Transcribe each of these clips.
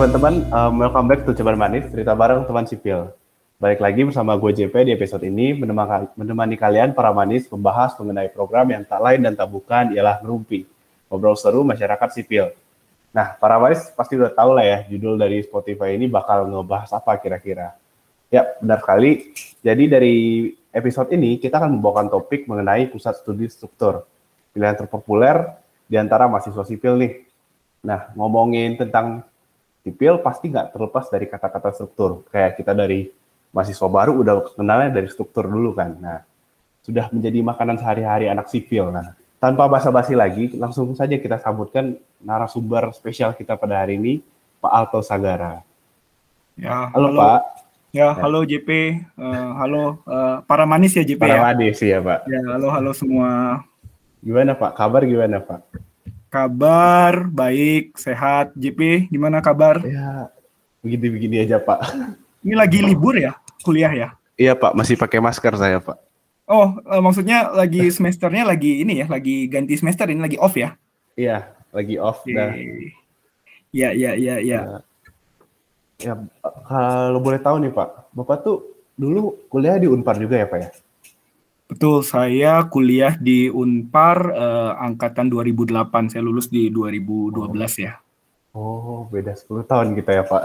teman-teman, um, welcome back to Ceban Manis, cerita bareng teman sipil. Balik lagi bersama gue JP di episode ini, menemani, kalian para manis membahas mengenai program yang tak lain dan tak bukan ialah Ngerumpi, ngobrol seru masyarakat sipil. Nah, para manis pasti udah tahu lah ya, judul dari Spotify ini bakal ngebahas apa kira-kira. Ya, benar sekali. Jadi dari episode ini, kita akan membawakan topik mengenai pusat studi struktur. Pilihan terpopuler di antara mahasiswa sipil nih. Nah, ngomongin tentang sipil pasti nggak terlepas dari kata-kata struktur. Kayak kita dari mahasiswa baru udah kenalnya dari struktur dulu kan. Nah, sudah menjadi makanan sehari-hari anak sipil. Nah, tanpa basa-basi lagi, langsung saja kita sambutkan narasumber spesial kita pada hari ini, Pak Alto Sagara. Ya, halo, halo Pak. Ya, halo JP, uh, halo uh, para manis ya JP Para ya. manis ya Pak. Ya, halo halo semua. Gimana Pak? Kabar gimana Pak? Kabar baik, sehat. JP, gimana kabar? Ya, begini-begini aja Pak. Ini lagi libur ya, kuliah ya? Iya Pak, masih pakai masker saya Pak. Oh, uh, maksudnya lagi semesternya lagi ini ya, lagi ganti semester ini lagi off ya? Iya, lagi off Oke. dah. Ya, ya, ya, ya. Ya, kalau boleh tahu nih Pak, Bapak tuh dulu kuliah di Unpar juga ya Pak ya? Betul, saya kuliah di Unpar eh, angkatan 2008. Saya lulus di 2012 ya. Oh, beda 10 tahun kita ya Pak.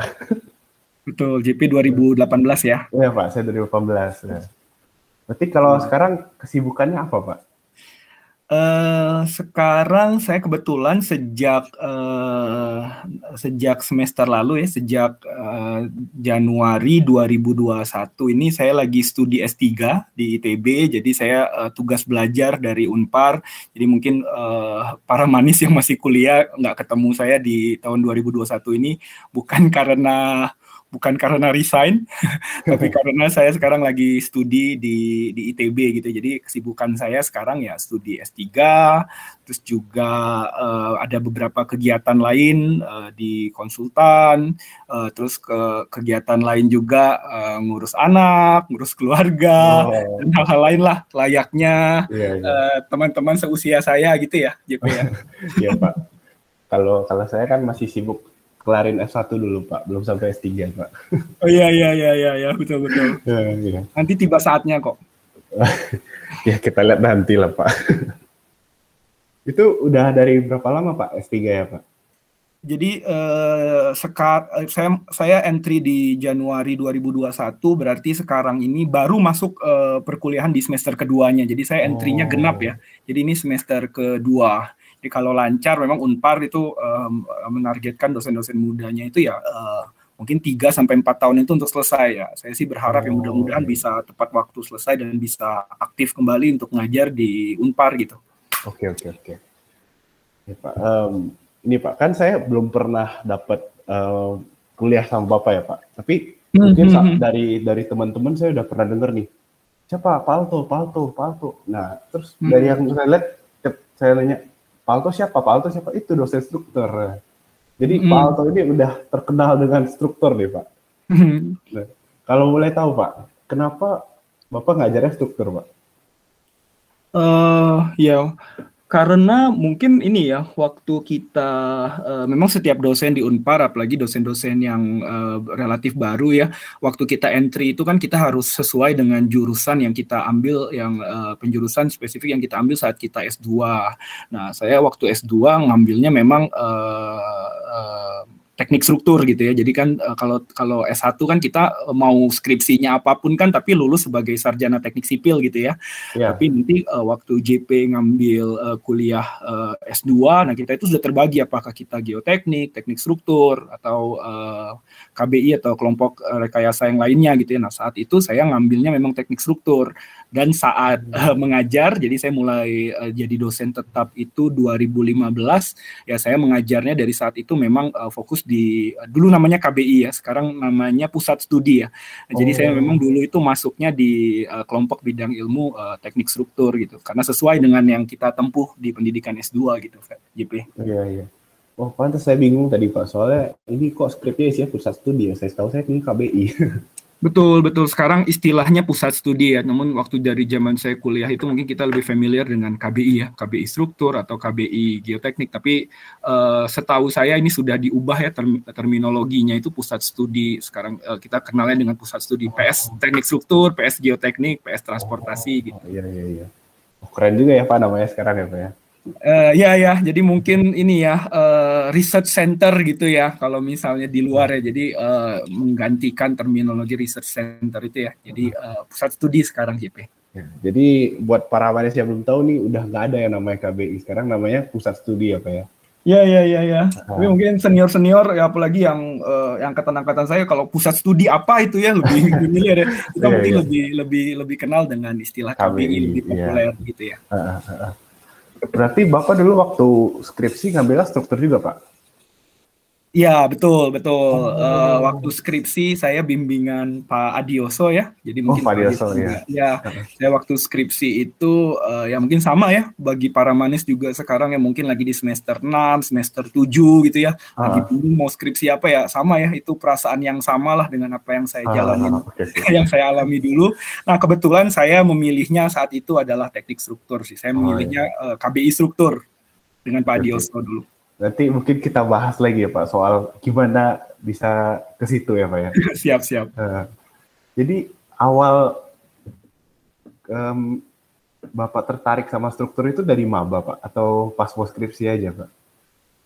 Betul, JP 2018 ya. Iya Pak, saya 2018. Ya. Berarti kalau sekarang kesibukannya apa Pak? Eh, sekarang saya kebetulan sejak eh, sejak semester lalu ya, sejak eh, Januari 2021 ini saya lagi studi S3 di ITB, jadi saya eh, tugas belajar dari Unpar. Jadi mungkin eh, para manis yang masih kuliah nggak ketemu saya di tahun 2021 ini bukan karena bukan karena resign, tapi karena saya sekarang lagi studi di di ITB gitu. Jadi kesibukan saya sekarang ya studi S3, terus juga eh, ada beberapa kegiatan lain eh, di konsultan, eh, terus ke kegiatan lain juga eh, ngurus anak, ngurus keluarga, Oh, dan hal-hal lain lah layaknya iya, iya. teman-teman seusia saya gitu ya, JP ya. Iya Pak. Kalau kalau saya kan masih sibuk kelarin S1 dulu Pak, belum sampai S3 Pak. Oh iya iya iya iya ya, betul betul. Iya, iya. Nanti tiba saatnya kok. Ya kita lihat nanti lah Pak. Itu udah dari berapa lama Pak S3 ya Pak? Jadi eh, sekar eh, saya saya entry di Januari 2021 berarti sekarang ini baru masuk eh, perkuliahan di semester keduanya. Jadi saya entry-nya Oh. genap ya. Jadi ini semester kedua. Jadi kalau lancar memang Unpar itu em, menargetkan dosen-dosen mudanya itu ya eh, mungkin 3 sampai 4 tahun itu untuk selesai ya. Saya sih berharap Oh. yang mudah-mudahan bisa tepat waktu selesai dan bisa aktif kembali untuk ngajar di Unpar gitu. Oke oke oke. Ya, Pak, em, ini Pak kan saya belum pernah dapat em, kuliah sama Bapak ya Pak. Tapi mungkin sa- Mhm. dari dari teman-teman saya udah pernah dengar nih. Siapa? Palto, Palto, Palto. Nah terus Hmm. dari yang saya lihat, saya nanya Palto siapa? Palto siapa? Itu dosen struktur. Jadi Hmm. Palto ini udah terkenal dengan struktur nih Pak. Kalau boleh tahu Pak, kenapa Bapak ngajarnya struktur Pak? eh ya, karena mungkin ini ya, waktu kita eh, memang setiap dosen di Unpar, apalagi dosen-dosen yang eh, relatif baru ya, waktu kita entry itu kan kita harus sesuai dengan jurusan yang kita ambil, yang eh, penjurusan spesifik yang kita ambil saat kita S2. Nah, saya waktu S2 ngambilnya memang eh, eh, teknik struktur gitu ya. Jadi kan eh, kalau kalau S1 kan kita eh, mau skripsinya apa pun kan tapi lulus sebagai sarjana teknik sipil gitu ya. Ya. Tapi nanti uh, waktu JP ngambil uh, kuliah uh, S2, nah kita itu sudah terbagi apakah kita geoteknik, teknik struktur, atau uh, KBI atau kelompok uh, rekayasa yang lainnya gitu ya. Nah saat itu saya ngambilnya memang teknik struktur dan saat uh, mengajar, jadi saya mulai uh, jadi dosen tetap itu 2015 ya saya mengajarnya dari saat itu memang uh, fokus di uh, dulu namanya KBI ya, sekarang namanya pusat studi ya. Nah, Jadi saya Oh. memang dulu itu masuknya di uh, kelompok bidang ilmu uh, teknik struktur gitu, karena sesuai dengan yang kita tempuh di pendidikan S2 gitu, JP. Iya, iya. Oh, pantas saya bingung tadi Pak, soalnya ini kok skripnya isinya pusat studi ya. Saya tahu saya ini KBI. Betul, betul. Sekarang istilahnya pusat studi ya. Namun waktu dari zaman saya kuliah itu mungkin kita lebih familiar dengan KBI ya, KBI struktur atau KBI geoteknik. Tapi uh, setahu saya ini sudah diubah ya term terminologinya itu pusat studi. Sekarang uh, kita kenalnya dengan pusat studi PS teknik struktur, PS geoteknik, PS transportasi oh, gitu. Iya, iya, iya. Oh, keren juga ya Pak namanya sekarang ya Pak ya. Uh, ya ya, jadi mungkin ini ya uh, research center gitu ya kalau misalnya di luar ya, jadi uh, menggantikan terminologi research center itu ya, jadi uh, pusat studi sekarang JP. Ya, jadi buat para manis yang belum tahu nih udah nggak ada yang namanya KBI sekarang namanya pusat studi apa ya? Ya ya ya ya. Nah. Tapi mungkin senior senior ya apalagi yang uh, yang angkatan-angkatan saya kalau pusat studi apa itu ya lebih familiar ya. Kita yeah, mungkin yeah. lebih lebih lebih kenal dengan istilah KBI, KBI lebih iya. populer yeah. gitu ya. Uh, uh, uh. Berarti Bapak dulu waktu skripsi ngambilnya struktur juga, Pak? Ya betul betul. Oh. Uh, waktu skripsi saya bimbingan Pak Adioso ya. Jadi oh, mungkin oh, Pak Adioso ya. Ya, saya waktu skripsi itu uh, ya mungkin sama ya bagi para manis juga sekarang yang mungkin lagi di semester 6, semester 7 gitu ya. Ah. Lagi bingung mau skripsi apa ya sama ya itu perasaan yang sama lah dengan apa yang saya ah, jalani, okay. yang saya alami dulu. Nah kebetulan saya memilihnya saat itu adalah teknik struktur sih. Saya memilihnya oh, iya. uh, eh, KBI struktur dengan Pak Adioso dulu. Nanti mungkin kita bahas lagi ya Pak soal gimana bisa ke situ ya Pak ya. siap siap. Uh, jadi awal um, Bapak tertarik sama struktur itu dari maba Pak atau pas skripsi aja Pak?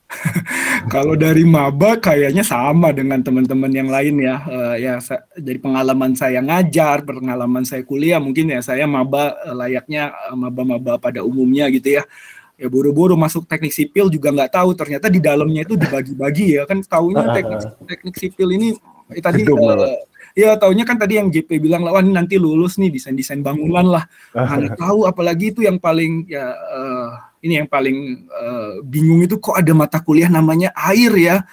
Kalau dari maba kayaknya sama dengan teman-teman yang lain ya. Uh, ya dari pengalaman saya ngajar, pengalaman saya kuliah mungkin ya saya maba uh, layaknya maba-maba pada umumnya gitu ya ya buru-buru masuk teknik sipil juga nggak tahu. Ternyata di dalamnya itu dibagi-bagi ya. Kan tahunya teknik teknik sipil ini eh, tadi uh, ya tahunya kan tadi yang JP bilang lawan nanti lulus nih desain desain bangunan lah. Mana tahu apalagi itu yang paling ya uh, ini yang paling uh, bingung itu kok ada mata kuliah namanya air ya.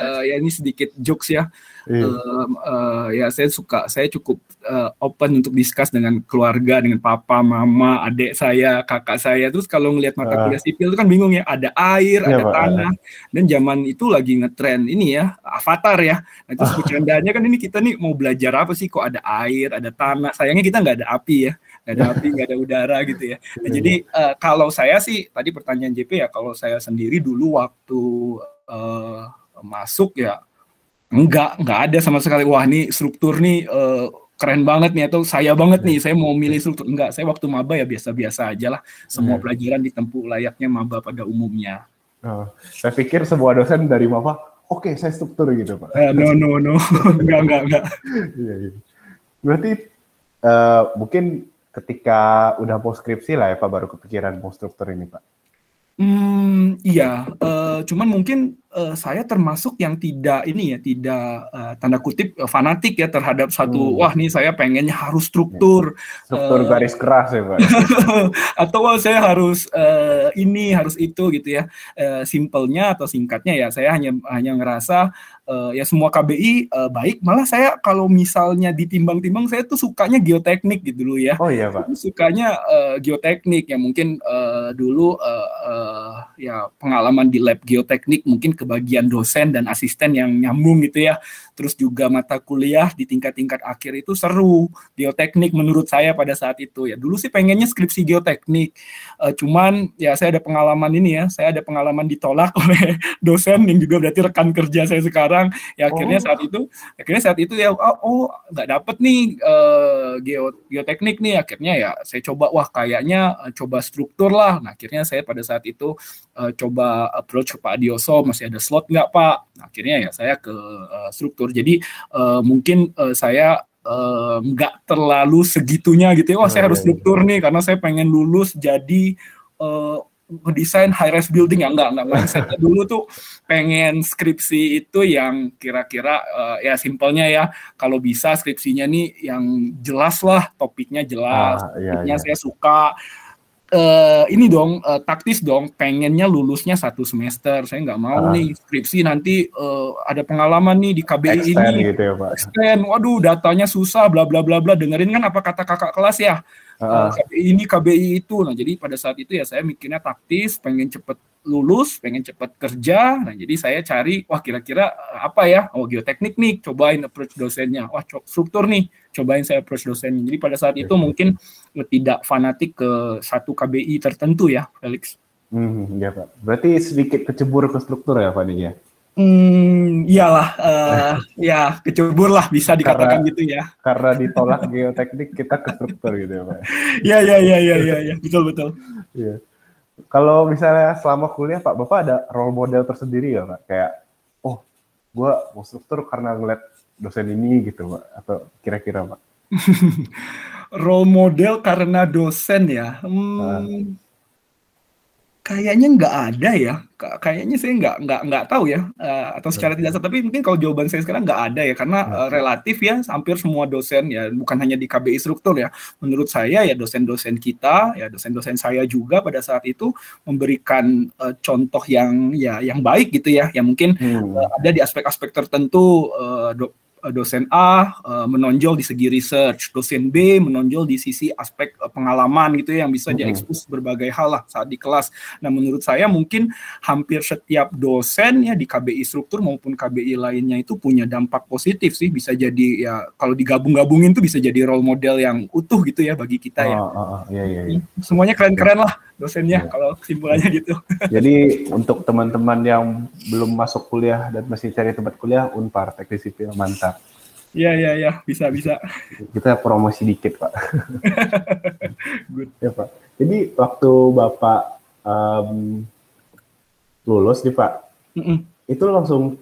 Uh, ya ini sedikit jokes ya Yeah. Iya. Uh, uh, ya saya suka, saya cukup uh, open untuk discuss dengan keluarga, dengan papa, mama, adik saya, kakak saya. Terus kalau ngelihat mata uh. kuliah sipil itu kan bingung ya, ada air, yeah, ada Pak. tanah, dan zaman itu lagi ngetren ini ya, avatar ya. Nah, terus bercandanya kan ini kita nih mau belajar apa sih? Kok ada air, ada tanah? Sayangnya kita nggak ada api ya, nggak ada api, nggak ada udara gitu ya. Nah, iya. jadi uh, kalau saya sih tadi pertanyaan JP ya, kalau saya sendiri dulu waktu uh, masuk ya Enggak, enggak ada sama sekali. Wah, ini struktur nih uh, keren banget nih atau saya banget nih, saya mau milih struktur. Enggak, saya waktu maba ya biasa-biasa aja lah. Semua hmm. pelajaran ditempuh layaknya maba pada umumnya. Oh, saya pikir sebuah dosen dari maba, oke okay, saya struktur gitu Pak. Uh, no, no, no. enggak, enggak, enggak. iya, iya. Berarti uh, mungkin ketika udah mau skripsi lah ya Pak, baru kepikiran mau struktur ini Pak. Hmm, iya, uh, cuman mungkin uh, saya termasuk yang tidak ini ya, tidak uh, tanda kutip uh, fanatik ya terhadap satu hmm. wah nih saya pengennya harus struktur struktur uh, garis keras ya, Pak. atau wah saya harus uh, ini, harus itu gitu ya. Uh, simpelnya atau singkatnya ya, saya hanya hanya ngerasa uh, ya semua KBI uh, baik, malah saya kalau misalnya ditimbang-timbang saya tuh sukanya geoteknik gitu dulu ya. Oh iya, Pak. Sukanya uh, geoteknik ya mungkin uh, dulu uh, uh, uh, ya pengalaman di lab geoteknik mungkin kebagian dosen dan asisten yang nyambung gitu ya. Terus juga mata kuliah di tingkat-tingkat akhir itu seru. Geoteknik menurut saya pada saat itu ya. Dulu sih pengennya skripsi geoteknik. Uh, cuman ya saya ada pengalaman ini ya, saya ada pengalaman ditolak oleh dosen yang juga berarti rekan kerja saya sekarang. Ya akhirnya oh. saat itu akhirnya saat itu ya oh, oh nggak dapet nih uh, geo geoteknik nih akhirnya ya saya coba wah kayaknya uh, coba struktur lah. Nah, akhirnya saya pada saat itu uh, coba approach ke Pak Adioso masih ada slot nggak Pak nah, akhirnya ya saya ke uh, struktur jadi uh, mungkin uh, saya nggak uh, terlalu segitunya gitu ya. Oh saya harus struktur nih karena saya pengen lulus jadi uh, desain high rise building ya. Enggak enggak mindsetnya dulu tuh pengen skripsi itu yang kira-kira uh, ya simpelnya ya. Kalau bisa skripsinya nih yang jelas lah topiknya jelas. Ah, iya, topiknya iya. saya suka uh, ini dong uh, taktis dong pengennya lulusnya satu semester saya nggak mau uh. nih skripsi nanti uh, ada pengalaman nih di KBI Extend ini gitu ya, Pak. Extend, waduh datanya susah bla bla bla bla dengerin kan apa kata kakak kelas ya uh. Uh, KBI ini KBI itu nah jadi pada saat itu ya saya mikirnya taktis pengen cepet lulus, pengen cepat kerja. Nah, jadi saya cari, wah kira-kira apa ya? Oh, geoteknik nih, cobain approach dosennya. Wah, struktur nih, cobain saya approach dosennya. Jadi pada saat itu mungkin tidak fanatik ke satu KBI tertentu ya, Felix. Hmm, ya Pak. Berarti sedikit kecebur ke struktur ya Pak ya? Hmm, iyalah, uh, ya kecebur lah bisa dikatakan karena, gitu ya. Karena ditolak geoteknik kita ke struktur gitu ya Pak. Iya iya iya iya iya ya. betul betul. Iya. Kalau misalnya selama kuliah Pak Bapak ada role model tersendiri ya Pak? Kayak, oh, gue mau struktur karena ngeliat dosen ini gitu Pak, atau kira-kira Pak? role model karena dosen ya. Hmm, nah Kayaknya nggak ada ya. Kayaknya saya nggak nggak nggak tahu ya uh, atau secara tidak tapi mungkin kalau jawaban saya sekarang nggak ada ya karena uh, relatif ya hampir semua dosen ya bukan hanya di KBI struktur ya. Menurut saya ya dosen-dosen kita ya dosen-dosen saya juga pada saat itu memberikan uh, contoh yang ya yang baik gitu ya. Yang mungkin hmm. uh, ada di aspek-aspek tertentu uh, Eh, dosen A uh, menonjol di segi research, dosen B menonjol di sisi aspek uh, pengalaman gitu ya yang bisa mm-hmm. diekspos berbagai hal lah saat di kelas. Nah, menurut saya mungkin hampir setiap dosen ya di KBI struktur maupun KBI lainnya itu punya dampak positif sih bisa jadi ya kalau digabung-gabungin tuh bisa jadi role model yang utuh gitu ya bagi kita ya. Oh, oh, oh, iya, iya, iya. Semuanya keren-keren lah dosennya yeah. kalau kesimpulannya gitu. Jadi untuk teman-teman yang belum masuk kuliah dan masih cari tempat kuliah, Unpar Teknik Sipil mantap. Iya iya iya bisa bisa. Kita promosi dikit pak. Good. Ya pak. Jadi waktu bapak um, lulus nih pak, mm -mm. itu langsung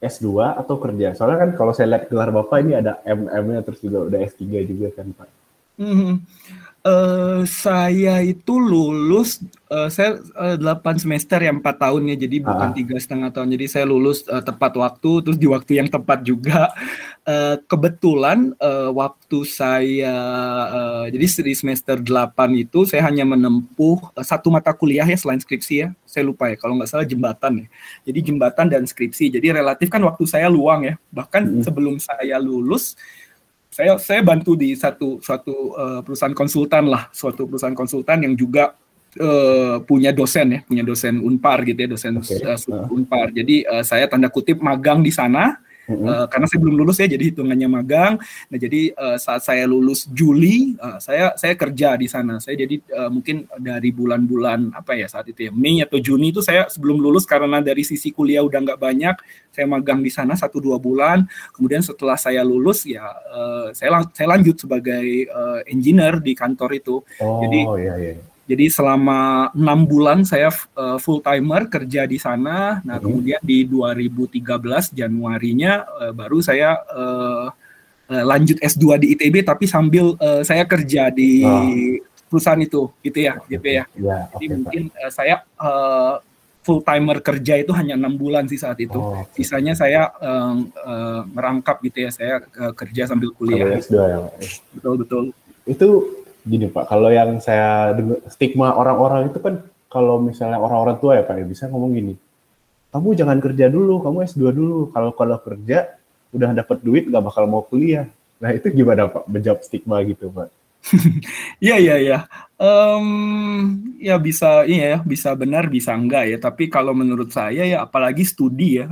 S2 atau kerja? Soalnya kan kalau saya lihat gelar bapak ini ada MM-nya terus juga udah S3 juga kan pak. Mm -hmm. Uh, saya itu lulus, uh, saya uh, 8 semester ya 4 tahun ya, jadi bukan tiga setengah tahun. Jadi saya lulus uh, tepat waktu, terus di waktu yang tepat juga. Uh, kebetulan uh, waktu saya, uh, jadi di semester 8 itu saya hanya menempuh uh, satu mata kuliah ya selain skripsi ya. Saya lupa ya, kalau nggak salah jembatan ya. Jadi jembatan dan skripsi. Jadi relatif kan waktu saya luang ya. Bahkan hmm. sebelum saya lulus, saya saya bantu di satu suatu uh, perusahaan konsultan lah, suatu perusahaan konsultan yang juga uh, punya dosen ya, punya dosen Unpar gitu ya, dosen okay. uh, uh. Unpar. Jadi uh, saya tanda kutip magang di sana Uh, karena saya belum lulus ya, jadi hitungannya magang. Nah, jadi uh, saat saya lulus Juli, uh, saya saya kerja di sana. Saya jadi uh, mungkin dari bulan-bulan apa ya saat itu ya Mei atau Juni itu saya sebelum lulus karena dari sisi kuliah udah nggak banyak, saya magang di sana satu dua bulan. Kemudian setelah saya lulus ya uh, saya lang saya lanjut sebagai uh, engineer di kantor itu. Oh, jadi iya, iya. Jadi selama enam bulan saya uh, full timer kerja di sana. Nah hmm. kemudian di 2013 Januarinya uh, baru saya uh, uh, lanjut S2 di ITB tapi sambil uh, saya kerja di oh. perusahaan itu gitu ya, gitu ya. ya Jadi okay, mungkin uh, saya uh, full timer kerja itu hanya enam bulan sih saat itu. Oh, okay. Sisanya saya uh, uh, merangkap gitu ya, saya uh, kerja sambil kuliah. S2 ya. Betul betul. Itu gini Pak, kalau yang saya dengar stigma orang-orang itu kan kalau misalnya orang-orang tua ya Pak ya bisa ngomong gini, kamu jangan kerja dulu, kamu S2 dulu. Kalau kalau kerja udah dapat duit nggak bakal mau kuliah. Nah itu gimana Pak menjawab stigma gitu Pak? Iya iya iya. Um, ya bisa iya ya, bisa benar bisa enggak ya. Tapi kalau menurut saya ya apalagi studi ya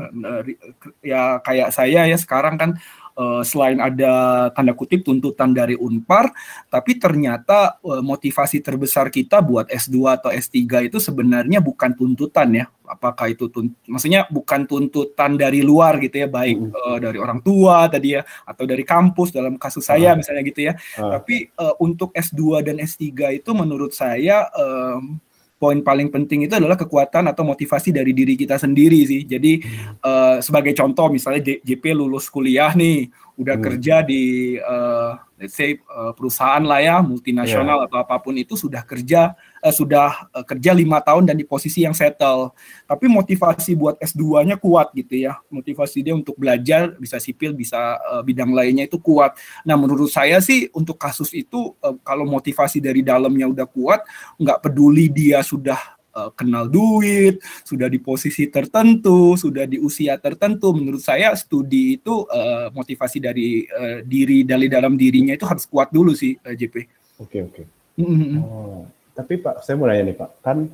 ya kayak saya ya sekarang kan uh, selain ada tanda kutip tuntutan dari Unpar, tapi ternyata uh, motivasi terbesar kita buat S2 atau S3 itu sebenarnya bukan tuntutan ya. Apakah itu tunt maksudnya bukan tuntutan dari luar gitu ya, baik uh, uh, dari orang tua tadi ya atau dari kampus dalam kasus saya uh. misalnya gitu ya. Uh. Tapi uh, untuk S2 dan S3 itu menurut saya um, poin paling penting itu adalah kekuatan atau motivasi dari diri kita sendiri sih. Jadi hmm. uh, sebagai contoh misalnya JP lulus kuliah nih, udah hmm. kerja di uh, let's say uh, perusahaan lah ya multinasional yeah. atau apa pun itu sudah kerja uh, sudah uh, kerja lima tahun dan di posisi yang settle tapi motivasi buat S2-nya kuat gitu ya motivasi dia untuk belajar bisa sipil bisa uh, bidang lainnya itu kuat nah menurut saya sih untuk kasus itu uh, kalau motivasi dari dalamnya udah kuat nggak peduli dia sudah uh, kenal duit, sudah di posisi tertentu, sudah di usia tertentu. Menurut saya studi itu uh, motivasi dari uh, diri dari dalam dirinya itu harus kuat dulu sih, uh, JP. Oke okay, oke. Okay. Mm -hmm. oh, tapi Pak, saya mau nanya nih Pak, kan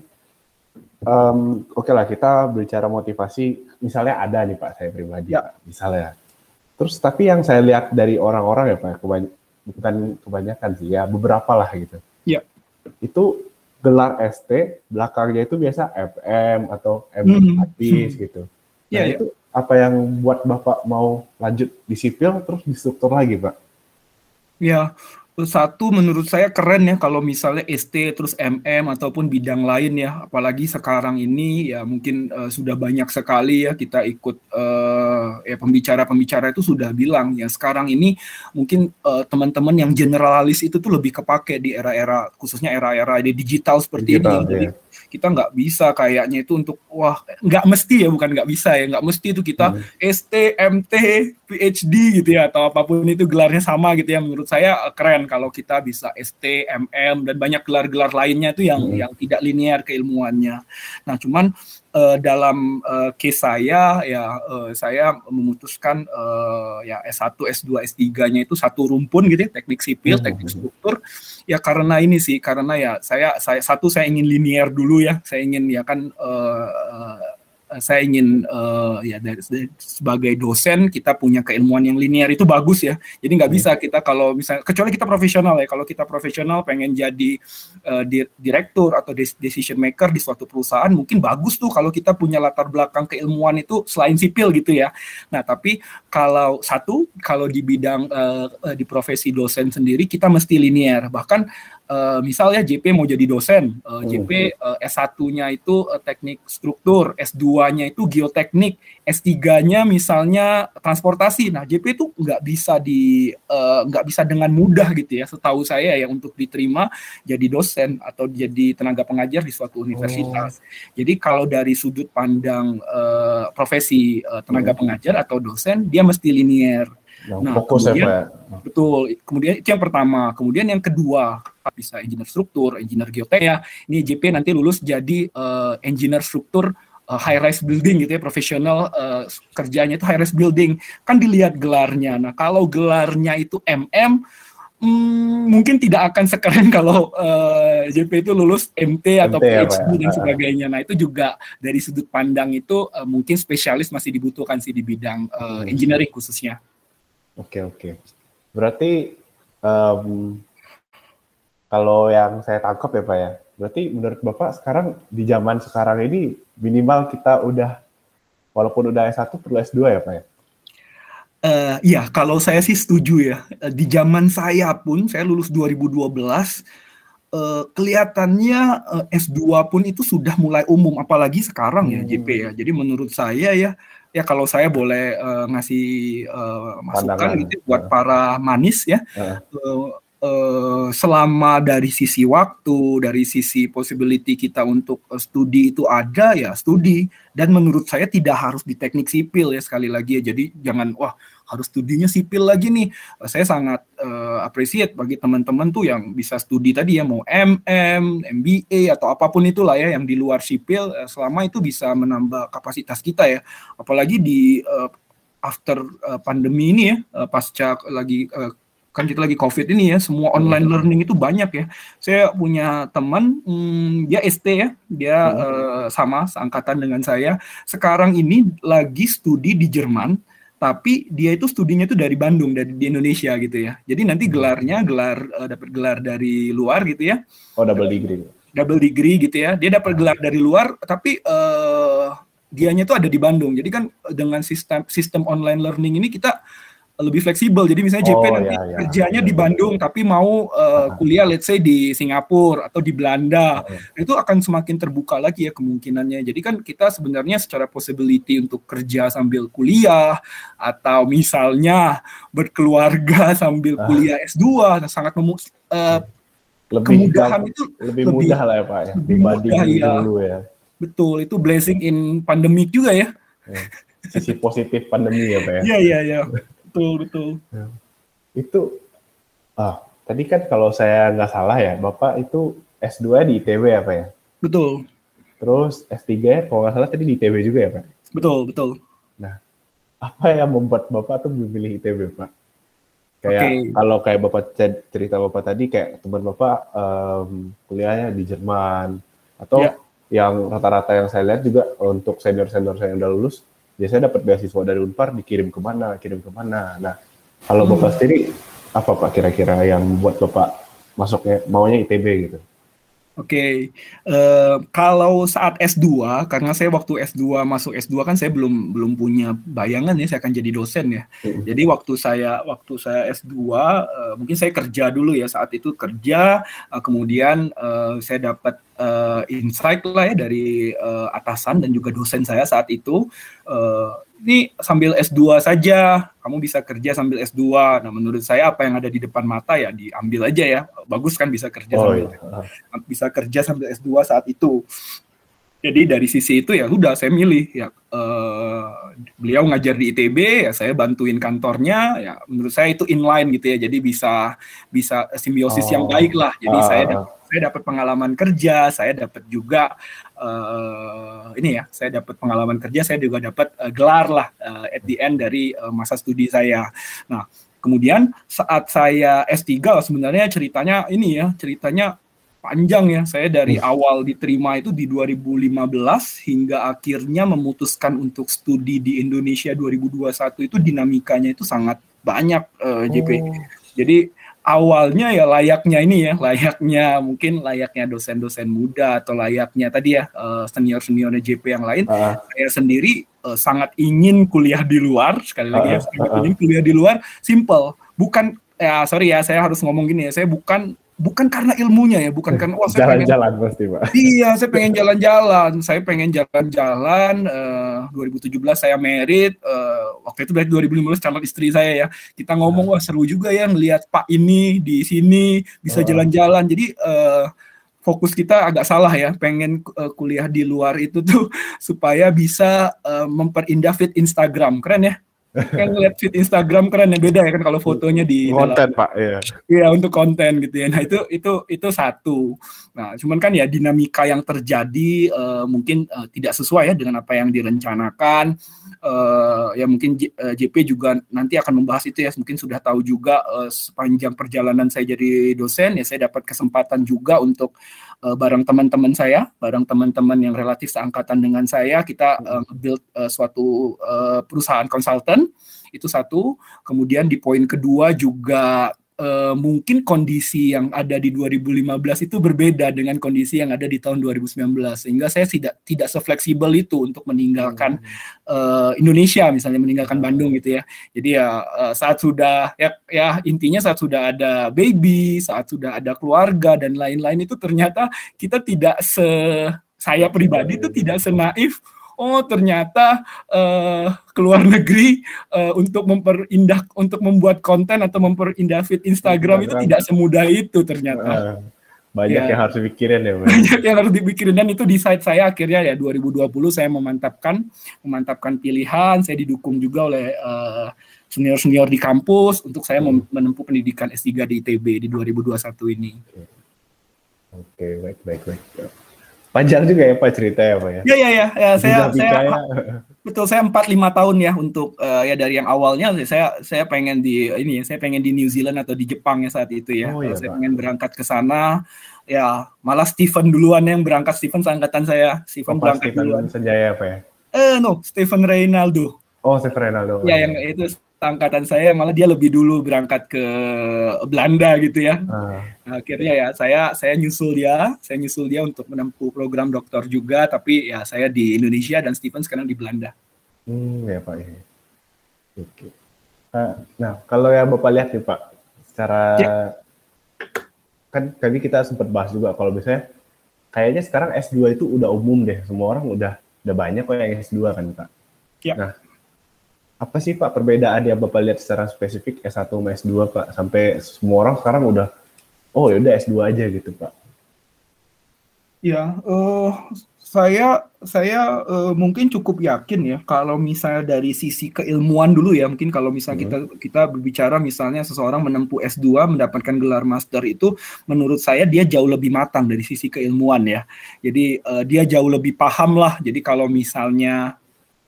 um, oke okay lah kita bicara motivasi, misalnya ada nih Pak saya pribadi, ya. Pak, misalnya. Terus tapi yang saya lihat dari orang-orang ya Pak, kebany bukan kebanyakan sih ya, beberapa lah gitu. Iya. Itu gelar ST, belakangnya itu biasa FM atau M habis hmm. gitu. Nah, ya, itu apa yang buat Bapak mau lanjut di sipil terus di struktur lagi, Pak? Ya, satu menurut saya keren ya kalau misalnya ST terus MM ataupun bidang lain ya. Apalagi sekarang ini ya mungkin uh, sudah banyak sekali ya kita ikut uh, ya pembicara-pembicara itu sudah bilang ya sekarang ini mungkin uh, teman-teman yang generalis itu tuh lebih kepake di era-era khususnya era-era digital seperti digital, ini ya kita nggak bisa kayaknya itu untuk wah nggak mesti ya bukan nggak bisa ya nggak mesti itu kita hmm. ST MT PhD gitu ya atau apa pun itu gelarnya sama gitu ya menurut saya eh, keren kalau kita bisa ST MM dan banyak gelar-gelar lainnya itu yang hmm. yang tidak linear keilmuannya nah cuman uh, dalam uh, case saya ya uh, saya memutuskan uh, ya S1, S2, S3-nya itu satu rumpun gitu ya, teknik sipil, hmm. teknik struktur ya karena ini sih karena ya saya saya satu saya ingin linear dulu ya saya ingin ya kan uh, saya ingin uh, ya dari, sebagai dosen kita punya keilmuan yang linear itu bagus ya. Jadi nggak hmm. bisa kita kalau misalnya kecuali kita profesional ya. Kalau kita profesional pengen jadi uh, di, direktur atau decision maker di suatu perusahaan mungkin bagus tuh kalau kita punya latar belakang keilmuan itu selain sipil gitu ya. Nah tapi kalau satu kalau di bidang uh, di profesi dosen sendiri kita mesti linear. Bahkan uh, misalnya JP mau jadi dosen, uh, eh, JP uh, S1-nya itu uh, teknik struktur, S2-nya itu geoteknik, S3-nya misalnya transportasi. Nah, JP itu nggak bisa di nggak uh, bisa dengan mudah gitu ya, setahu saya ya untuk diterima jadi dosen atau jadi tenaga pengajar di suatu universitas. Oh. Jadi kalau dari sudut pandang uh, profesi uh, tenaga hmm. pengajar atau dosen, dia mesti linear. Yang nah, fokus ya, kemudian, ya, Pak. Betul. Kemudian itu yang pertama. Kemudian yang kedua, bisa engineer struktur, engineer geoteknik. Ini JP nanti lulus jadi uh, engineer struktur uh, high rise building gitu ya, profesional uh, kerjanya itu high rise building. Kan dilihat gelarnya. Nah, kalau gelarnya itu MM hmm, mungkin tidak akan sekeren kalau uh, JP itu lulus MT atau MT, PhD ya, dan sebagainya. Nah itu juga dari sudut pandang itu uh, mungkin spesialis masih dibutuhkan sih di bidang uh, engineering khususnya. Oke oke. Berarti um, kalau yang saya tangkap ya Pak ya, berarti menurut Bapak sekarang di zaman sekarang ini minimal kita udah walaupun udah S1 perlu S2 ya Pak ya? Uh, ya, kalau saya sih setuju ya. Di zaman saya pun, saya lulus 2012, uh, kelihatannya uh, S2 pun itu sudah mulai umum, apalagi sekarang ya, hmm. ya JP ya. Jadi menurut saya ya, ya kalau saya boleh uh, ngasih uh, masukan gitu buat para manis ya uh. Uh, selama dari sisi waktu dari sisi possibility kita untuk uh, studi itu ada ya studi dan menurut saya tidak harus di teknik sipil ya sekali lagi ya jadi jangan wah harus studinya sipil lagi nih. Saya sangat uh, appreciate bagi teman-teman tuh yang bisa studi tadi ya mau MM, MBA atau apa pun itulah ya yang di luar sipil uh, selama itu bisa menambah kapasitas kita ya. Apalagi di uh, after uh, pandemi ini ya uh, pasca lagi uh, kan kita lagi covid ini ya semua online learning itu banyak ya saya punya teman hmm, dia ST ya dia hmm. uh, sama seangkatan dengan saya sekarang ini lagi studi di Jerman tapi dia itu studinya itu dari Bandung dari di Indonesia gitu ya. Jadi nanti hmm. gelarnya gelar uh, dapat gelar dari luar gitu ya. Oh double degree. Double degree gitu ya. Dia dapat gelar dari luar tapi uh, dianya itu ada di Bandung. Jadi kan dengan sistem sistem online learning ini kita lebih fleksibel. Jadi misalnya JP oh, nanti ya, ya, kerjanya ya, di Bandung tapi mau uh, kuliah let's say di Singapura atau di Belanda. Ya. Itu akan semakin terbuka lagi ya kemungkinannya. Jadi kan kita sebenarnya secara possibility untuk kerja sambil kuliah atau misalnya berkeluarga sambil ah. kuliah S2 nah, sangat memu uh, lebih kemudahan itu lebih mudah lah ya Pak ya dibanding ya. dulu ya. Betul, itu blessing in pandemic juga ya. ya. Sisi positif pandemi ya Pak ya. Iya, iya, iya betul betul. Ya. itu ah tadi kan kalau saya nggak salah ya bapak itu S2 di ITB apa ya betul. Terus S3 kalau nggak salah tadi di ITB juga ya pak? Betul betul. Nah apa yang membuat bapak tuh memilih ITB pak? Kayak okay. kalau kayak bapak cerita bapak tadi kayak teman bapak um, kuliahnya di Jerman. Atau yeah. yang rata-rata yang saya lihat juga untuk senior-senior saya yang udah lulus, biasanya dapat beasiswa dari Unpar dikirim ke mana, kirim ke mana. Nah, kalau Bapak hmm. sendiri, apa Pak kira-kira yang buat Bapak masuknya, maunya ITB gitu? Oke, okay. uh, eh, kalau saat S2, karena saya waktu S2 masuk S2 kan saya belum belum punya bayangan ya saya akan jadi dosen ya. Mm. Jadi waktu saya waktu saya S2, uh, eh, mungkin saya kerja dulu ya saat itu kerja, uh, kemudian uh, saya dapat uh, insight lah ya dari uh, atasan dan juga dosen saya saat itu. Uh, ini sambil S2 saja, kamu bisa kerja sambil S2. Nah, menurut saya apa yang ada di depan mata ya diambil aja ya. Bagus kan bisa kerja oh, sambil iya. bisa kerja sambil S2 saat itu. Jadi dari sisi itu ya udah saya milih ya uh, beliau ngajar di ITB ya saya bantuin kantornya ya menurut saya itu inline gitu ya. Jadi bisa bisa simbiosis oh. yang baik lah. Jadi uh. saya saya dapat pengalaman kerja, saya dapat juga uh, ini ya, saya dapat pengalaman kerja, saya juga dapat uh, gelar lah uh, at the end dari uh, masa studi saya. Nah, kemudian saat saya S3 sebenarnya ceritanya ini ya, ceritanya panjang ya. Saya dari hmm. awal diterima itu di 2015 hingga akhirnya memutuskan untuk studi di Indonesia 2021 itu dinamikanya itu sangat banyak uh, JP. Oh. Jadi awalnya ya layaknya ini ya, layaknya mungkin layaknya dosen-dosen muda atau layaknya tadi ya uh, senior-senior JP yang lain, uh. saya sendiri uh, sangat ingin kuliah di luar sekali lagi uh, ya, sangat uh, ingin kuliah di luar, simple, bukan ya sorry ya saya harus ngomong gini ya, saya bukan bukan karena ilmunya ya, bukan karena wah saya jalan-jalan pasti pak. Iya, saya pengen jalan-jalan, saya pengen jalan-jalan. Uh, 2017 saya merit, uh, waktu itu berarti 2015 calon istri saya ya. Kita ngomong wah seru juga ya ngelihat Pak ini di sini bisa jalan-jalan. Jadi uh, fokus kita agak salah ya, pengen uh, kuliah di luar itu tuh supaya bisa uh, memperindah fit Instagram, keren ya kan ngeliat feed Instagram keren ya beda ya kan kalau fotonya di konten dalam, pak ya iya untuk konten gitu ya. Nah itu itu itu satu. Nah cuman kan ya dinamika yang terjadi uh, mungkin uh, tidak sesuai ya dengan apa yang direncanakan. Uh, ya mungkin J, uh, JP juga nanti akan membahas itu ya. Mungkin sudah tahu juga uh, sepanjang perjalanan saya jadi dosen ya saya dapat kesempatan juga untuk uh, bareng teman-teman saya, bareng teman-teman yang relatif seangkatan dengan saya, kita uh, build uh, suatu uh, perusahaan konsultan itu satu. Kemudian di poin kedua juga uh, mungkin kondisi yang ada di 2015 itu berbeda dengan kondisi yang ada di tahun 2019 sehingga saya tidak tidak sefleksibel itu untuk meninggalkan uh, Indonesia misalnya meninggalkan Bandung gitu ya. Jadi ya uh, saat sudah ya ya intinya saat sudah ada baby saat sudah ada keluarga dan lain-lain itu ternyata kita tidak se saya pribadi itu tidak senaif oh ternyata uh, keluar negeri uh, untuk memperindah untuk membuat konten atau memperindah feed Instagram itu tidak semudah itu ternyata. Uh, banyak ya, yang harus dipikirin ya. Banyak yang harus dipikirin dan itu di site saya akhirnya ya 2020 saya memantapkan memantapkan pilihan, saya didukung juga oleh uh, senior-senior di kampus untuk saya hmm. menempuh pendidikan S3 di ITB di 2021 ini. Oke, baik baik baik. Panjang juga ya Pak cerita ya Pak ya. Iya iya iya ya, saya saya ya. betul saya empat lima tahun ya untuk uh, ya dari yang awalnya saya saya pengen di ini ya saya pengen di New Zealand atau di Jepang ya saat itu ya. Oh, iya, saya Pak. pengen berangkat ke sana ya malah Steven duluan yang berangkat Steven seangkatan saya. Steven oh, berangkat Steven duluan. Senjaya apa ya? Eh no, Steven Reynaldo. Oh, Steven Reynaldo. Ya, yang itu angkatan saya malah dia lebih dulu berangkat ke Belanda gitu ya. Uh. Akhirnya ya saya saya nyusul dia, saya nyusul dia untuk menempuh program doktor juga, tapi ya saya di Indonesia dan Stephen sekarang di Belanda. Hmm, ya Pak. Ya. Oke. Uh, nah, kalau yang Bapak lihat nih Pak, secara ya. kan tadi kita sempat bahas juga kalau biasanya kayaknya sekarang S2 itu udah umum deh, semua orang udah udah banyak kok yang S2 kan Pak. Ya. Nah, apa sih Pak perbedaan yang Bapak lihat secara spesifik S1 sama S2 Pak sampai semua orang sekarang udah oh ya udah S2 aja gitu Pak. Ya, uh, saya saya uh, mungkin cukup yakin ya kalau misalnya dari sisi keilmuan dulu ya mungkin kalau misalnya hmm. kita kita berbicara misalnya seseorang menempuh S2 mendapatkan gelar master itu menurut saya dia jauh lebih matang dari sisi keilmuan ya. Jadi uh, dia jauh lebih paham lah. Jadi kalau misalnya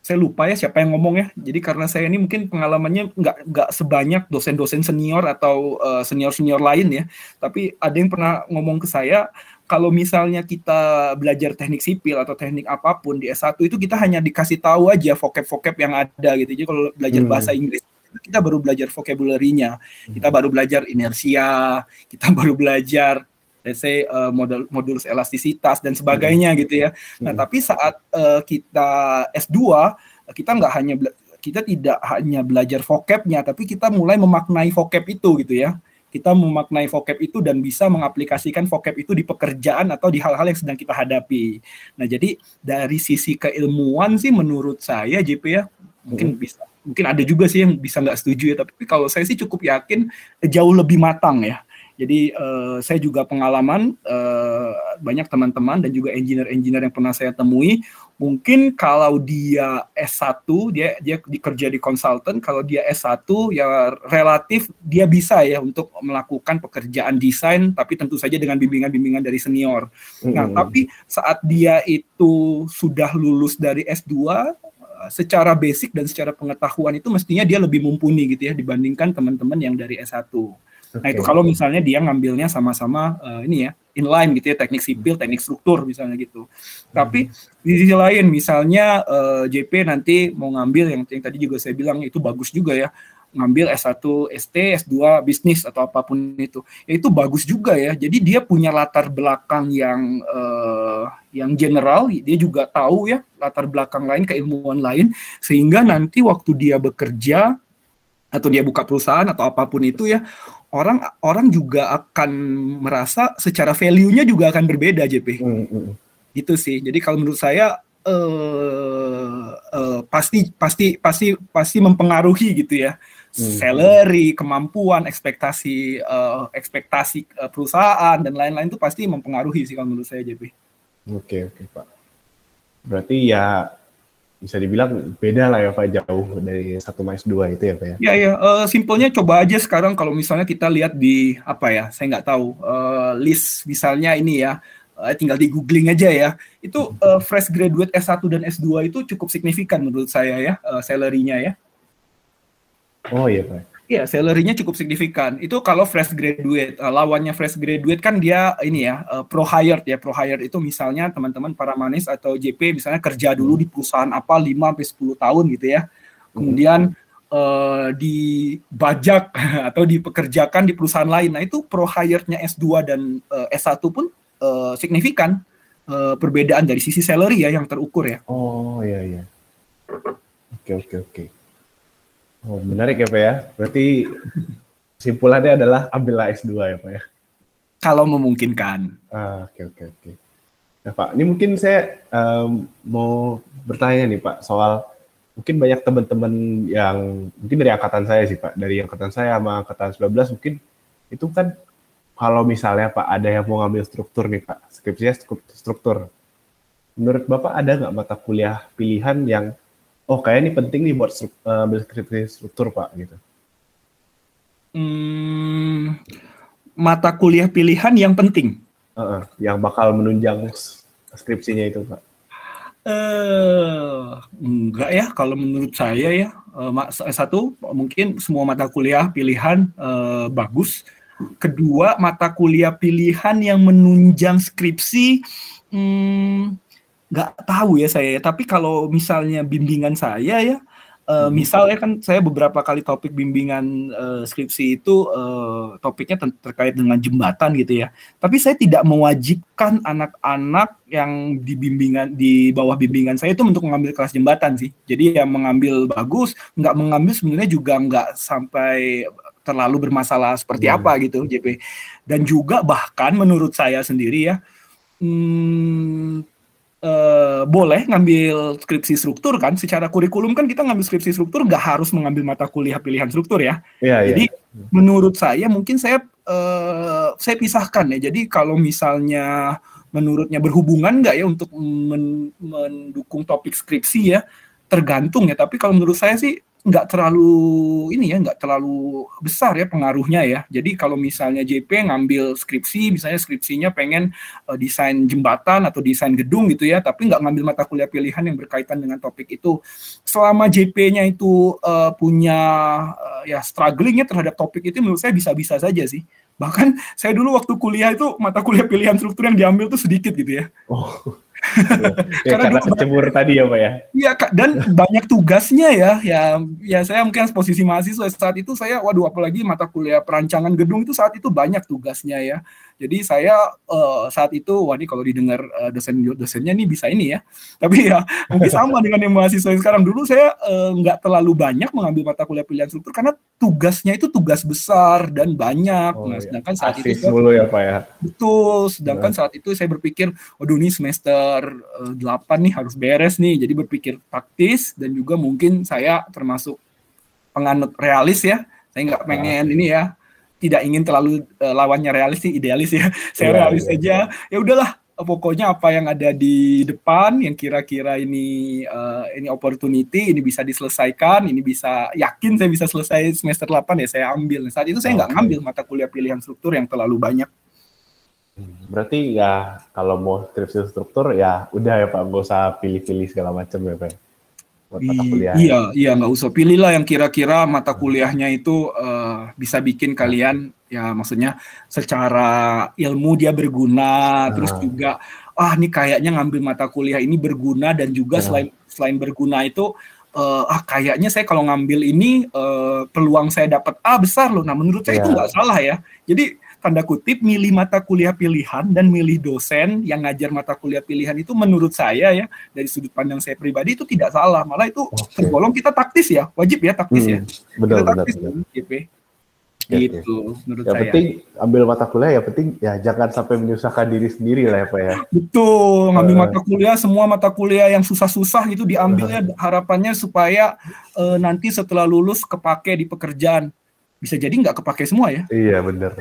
saya lupa ya siapa yang ngomong ya. Jadi karena saya ini mungkin pengalamannya nggak nggak sebanyak dosen-dosen senior atau uh, senior-senior lain ya. Tapi ada yang pernah ngomong ke saya kalau misalnya kita belajar teknik sipil atau teknik apa pun di S1 itu kita hanya dikasih tahu aja vocab-vocab yang ada gitu. Jadi kalau belajar hmm. bahasa Inggris kita baru belajar vocabulary-nya. Kita baru belajar inersia, kita baru belajar let's say uh, model modulus elastisitas dan sebagainya hmm. gitu ya. Nah, hmm. tapi saat uh, kita S2 kita nggak hanya kita tidak hanya belajar vocabnya tapi kita mulai memaknai vocab itu gitu ya. Kita memaknai vocab itu dan bisa mengaplikasikan vocab itu di pekerjaan atau di hal-hal yang sedang kita hadapi. Nah, jadi dari sisi keilmuan sih menurut saya JP ya mungkin hmm. bisa mungkin ada juga sih yang bisa nggak setuju ya tapi kalau saya sih cukup yakin jauh lebih matang ya jadi uh, saya juga pengalaman uh, banyak teman-teman dan juga engineer-engineer yang pernah saya temui, mungkin kalau dia S1 dia dia dikerja di konsultan, kalau dia S1 ya relatif dia bisa ya untuk melakukan pekerjaan desain tapi tentu saja dengan bimbingan-bimbingan dari senior. Mm. Nah, tapi saat dia itu sudah lulus dari S2 secara basic dan secara pengetahuan itu mestinya dia lebih mumpuni gitu ya dibandingkan teman-teman yang dari S1. Okay. Nah itu kalau misalnya dia ngambilnya sama-sama uh, ini ya inline gitu ya teknik sipil, teknik struktur misalnya gitu. Hmm. Tapi di sisi lain misalnya uh, eh, JP nanti mau ngambil yang, yang tadi juga saya bilang itu bagus juga ya ngambil S1 ST, S2 bisnis atau apa pun itu. Ya itu bagus juga ya. Jadi dia punya latar belakang yang uh, yang general, dia juga tahu ya latar belakang lain, keilmuan lain sehingga nanti waktu dia bekerja atau dia buka perusahaan atau apa pun itu ya orang orang juga akan merasa secara value-nya juga akan berbeda JP. Mm -hmm. Itu sih. Jadi kalau menurut saya uh, uh, pasti pasti pasti pasti mempengaruhi gitu ya. Hmm. Salary, kemampuan, ekspektasi uh, ekspektasi uh, perusahaan dan lain-lain itu pasti mempengaruhi sih kalau menurut saya JP. Oke, okay, oke, okay, Pak. Berarti ya bisa dibilang beda lah ya Pak jauh dari satu mais dua itu ya Pak ya. Ya ya, uh, simpelnya coba aja sekarang kalau misalnya kita lihat di apa ya, saya nggak tahu uh, list misalnya ini ya, uh, tinggal di googling aja ya. Itu uh, fresh graduate S1 dan S2 itu cukup signifikan menurut saya ya, uh, salary-nya ya. Oh iya Pak. Iya, salary-nya cukup signifikan. Itu kalau fresh graduate, uh, lawannya fresh graduate kan dia ini ya uh, pro hired ya. Pro hired itu misalnya teman-teman para manis atau JP misalnya kerja dulu di perusahaan apa 5 sampai 10 tahun gitu ya. Kemudian uh, dibajak atau dipekerjakan di perusahaan lain. Nah, itu pro hired-nya S2 dan uh, S1 pun uh, signifikan uh, perbedaan dari sisi salary ya yang terukur ya. Oh, iya iya. Oke, oke, oke. Oh, menarik ya Pak ya. Berarti kesimpulannya adalah ambillah S2 ya Pak ya. Kalau memungkinkan. Ah, oke oke oke. Nah Pak, ini mungkin saya um, mau bertanya nih Pak soal mungkin banyak teman-teman yang mungkin dari angkatan saya sih Pak, dari angkatan saya sama angkatan 19 mungkin itu kan kalau misalnya Pak ada yang mau ngambil struktur nih Pak, skripsinya struktur. Menurut Bapak ada nggak mata kuliah pilihan yang oh kayak ini penting nih buat uh, struktur pak gitu. Hmm, mata kuliah pilihan yang penting. Uh -uh, yang bakal menunjang skripsinya itu pak. Uh, enggak ya kalau menurut saya ya. Uh, satu mungkin semua mata kuliah pilihan uh, bagus. Kedua mata kuliah pilihan yang menunjang skripsi hmm, nggak tahu ya saya tapi kalau misalnya bimbingan saya ya uh, misalnya kan saya beberapa kali topik bimbingan uh, skripsi itu uh, topiknya ter terkait dengan jembatan gitu ya. Tapi saya tidak mewajibkan anak-anak yang di bimbingan di bawah bimbingan saya itu untuk mengambil kelas jembatan sih. Jadi yang mengambil bagus nggak mengambil sebenarnya juga nggak sampai terlalu bermasalah seperti hmm. apa gitu JP dan juga bahkan menurut saya sendiri ya hmm, uh, boleh ngambil skripsi struktur kan secara kurikulum kan kita ngambil skripsi struktur nggak harus mengambil mata kuliah pilihan struktur ya. Yeah, iya. jadi yeah. menurut saya mungkin saya uh, saya pisahkan ya. Jadi kalau misalnya menurutnya berhubungan nggak ya untuk men mendukung topik skripsi ya tergantung ya. Tapi kalau menurut saya sih nggak terlalu ini ya nggak terlalu besar ya pengaruhnya ya. Jadi kalau misalnya JP ngambil skripsi misalnya skripsinya pengen uh, desain jembatan atau desain gedung gitu ya tapi nggak ngambil mata kuliah pilihan yang berkaitan dengan topik itu selama JP-nya itu uh, punya uh, ya strugglingnya terhadap topik itu menurut saya bisa-bisa saja sih. Bahkan saya dulu waktu kuliah itu mata kuliah pilihan struktur yang diambil tuh sedikit gitu ya. Oh ya, karena, karena kecebur tadi ya pak ya? Iya kak. Dan banyak tugasnya ya. Ya ya saya mungkin posisi mahasiswa saat itu saya waduh apalagi mata kuliah perancangan gedung itu saat itu banyak tugasnya ya jadi saya uh, saat itu, wah ini kalau didengar uh, dosen dosennya nih bisa ini ya. Tapi ya mungkin sama dengan yang mahasiswa yang sekarang. Dulu saya uh, nggak terlalu banyak mengambil mata kuliah pilihan struktur karena tugasnya itu tugas besar dan banyak. Oh, nah, iya. sedangkan iya. saat Asis itu dulu ya Pak ya. Betul. Sedangkan nah. saat itu saya berpikir, waduh nih semester uh, 8 nih harus beres nih. Jadi berpikir taktis dan juga mungkin saya termasuk penganut realis ya. Saya nggak nah. pengen nah. ini ya tidak ingin terlalu uh, lawannya realis sih idealis ya. Saya yeah, realis yeah. aja. Ya udahlah, pokoknya apa yang ada di depan yang kira-kira ini uh, ini opportunity ini bisa diselesaikan, ini bisa yakin saya bisa selesai semester 8 ya saya ambil. Saat itu saya nggak okay. ngambil mata kuliah pilihan struktur yang terlalu banyak. Hmm, berarti ya kalau mau skripsi struktur ya udah ya Pak, nggak usah pilih-pilih segala macam ya Pak buat mata kuliah. Iya, iya nggak usah pilihlah yang kira-kira mata kuliahnya itu uh, bisa bikin kalian ya maksudnya secara ilmu dia berguna, nah. terus juga ah ini kayaknya ngambil mata kuliah ini berguna dan juga nah. selain selain berguna itu uh, ah kayaknya saya kalau ngambil ini uh, peluang saya dapat A besar loh. Nah menurut saya yeah. itu iya. nggak salah ya. Jadi tanda kutip milih mata kuliah pilihan dan milih dosen yang ngajar mata kuliah pilihan itu menurut saya ya dari sudut pandang saya pribadi itu tidak salah malah itu okay. tergolong kita taktis ya wajib ya taktis ya. hmm, ya benar kita taktis benar, benar. gitu gitu menurut ya, saya. penting ambil mata kuliah ya penting ya jangan sampai menyusahkan diri sendiri lah ya Pak ya. Betul, ngambil uh, mata kuliah semua mata kuliah yang susah-susah itu diambilnya uh, harapannya supaya uh, nanti setelah lulus kepake di pekerjaan bisa jadi nggak kepake semua ya. Iya benar.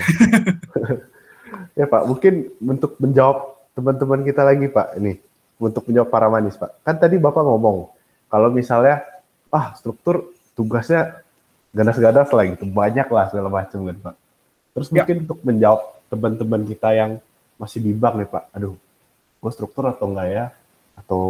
ya Pak, mungkin untuk menjawab teman-teman kita lagi Pak, ini untuk menjawab para manis Pak. Kan tadi Bapak ngomong kalau misalnya ah struktur tugasnya ganas-ganas lah gitu, banyak lah segala macam kan Pak. Terus ya. mungkin untuk menjawab teman-teman kita yang masih bimbang nih Pak, aduh, gue struktur atau enggak ya? Atau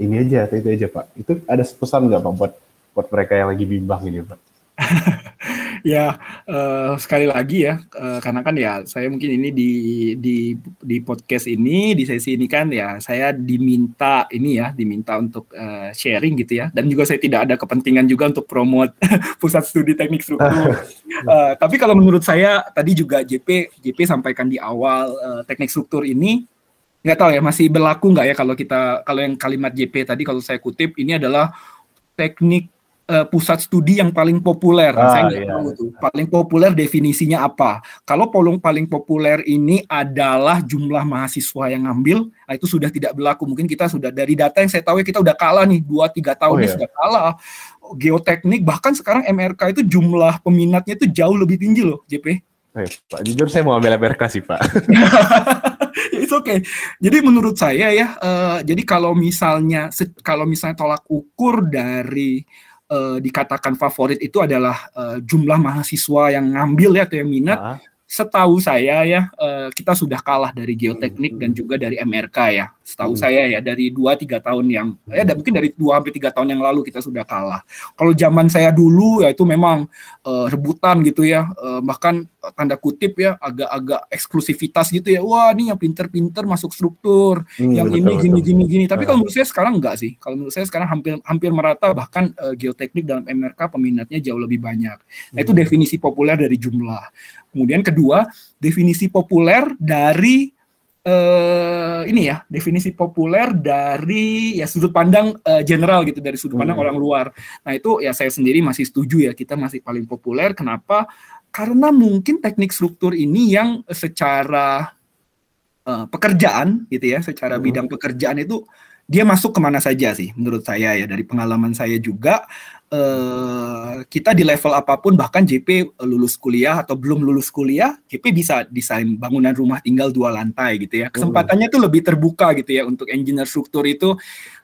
ini aja atau itu aja Pak. Itu ada pesan nggak Pak buat buat mereka yang lagi bimbang ini Pak? ya uh, sekali lagi ya uh, karena kan ya saya mungkin ini di di di podcast ini di sesi ini kan ya saya diminta ini ya diminta untuk uh, sharing gitu ya. Dan juga saya tidak ada kepentingan juga untuk promote pusat studi teknik struktur. Uh, tapi kalau menurut saya tadi juga JP JP sampaikan di awal uh, teknik struktur ini nggak tahu ya masih berlaku nggak ya kalau kita kalau yang kalimat JP tadi kalau saya kutip ini adalah teknik uh, pusat studi yang paling populer. Ah, saya nggak iya. tahu tuh. Paling populer definisinya apa? Kalau polong paling populer ini adalah jumlah mahasiswa yang ngambil, nah itu sudah tidak berlaku. Mungkin kita sudah dari data yang saya tahu ya kita udah kalah nih dua tiga tahun oh, iya. sudah kalah. Geoteknik bahkan sekarang MRK itu jumlah peminatnya itu jauh lebih tinggi loh, JP. Eh, Pak, jujur saya mau ambil MRK sih, Pak. It's okay. Jadi menurut saya ya, uh, jadi kalau misalnya kalau misalnya tolak ukur dari uh, dikatakan favorit itu adalah uh, jumlah mahasiswa yang ngambil ya atau yang minat. Uh setahu saya ya uh, kita sudah kalah dari geoteknik dan juga dari MRK ya. Setahu hmm. saya ya dari dua tiga tahun yang ya mungkin dari dua sampai tiga tahun yang lalu kita sudah kalah. Kalau zaman saya dulu ya itu memang uh, rebutan gitu ya. Uh, bahkan tanda kutip ya agak-agak eksklusivitas gitu ya. Wah ini yang pinter-pinter masuk struktur hmm, yang betul, ini betul. gini gini. Gini tapi kalau menurut saya sekarang enggak sih. Kalau menurut saya sekarang hampir hampir merata bahkan uh, geoteknik dalam MRK peminatnya jauh lebih banyak. Nah itu hmm. definisi populer dari jumlah. Kemudian kedua definisi populer dari uh, ini ya definisi populer dari ya sudut pandang uh, general gitu dari sudut pandang hmm. orang luar. Nah itu ya saya sendiri masih setuju ya kita masih paling populer. Kenapa? Karena mungkin teknik struktur ini yang secara uh, pekerjaan gitu ya, secara hmm. bidang pekerjaan itu dia masuk ke mana saja sih menurut saya ya dari pengalaman saya juga uh, kita di level apa pun bahkan JP lulus kuliah atau belum lulus kuliah JP bisa desain bangunan rumah tinggal dua lantai gitu ya kesempatannya itu lebih terbuka gitu ya untuk engineer struktur itu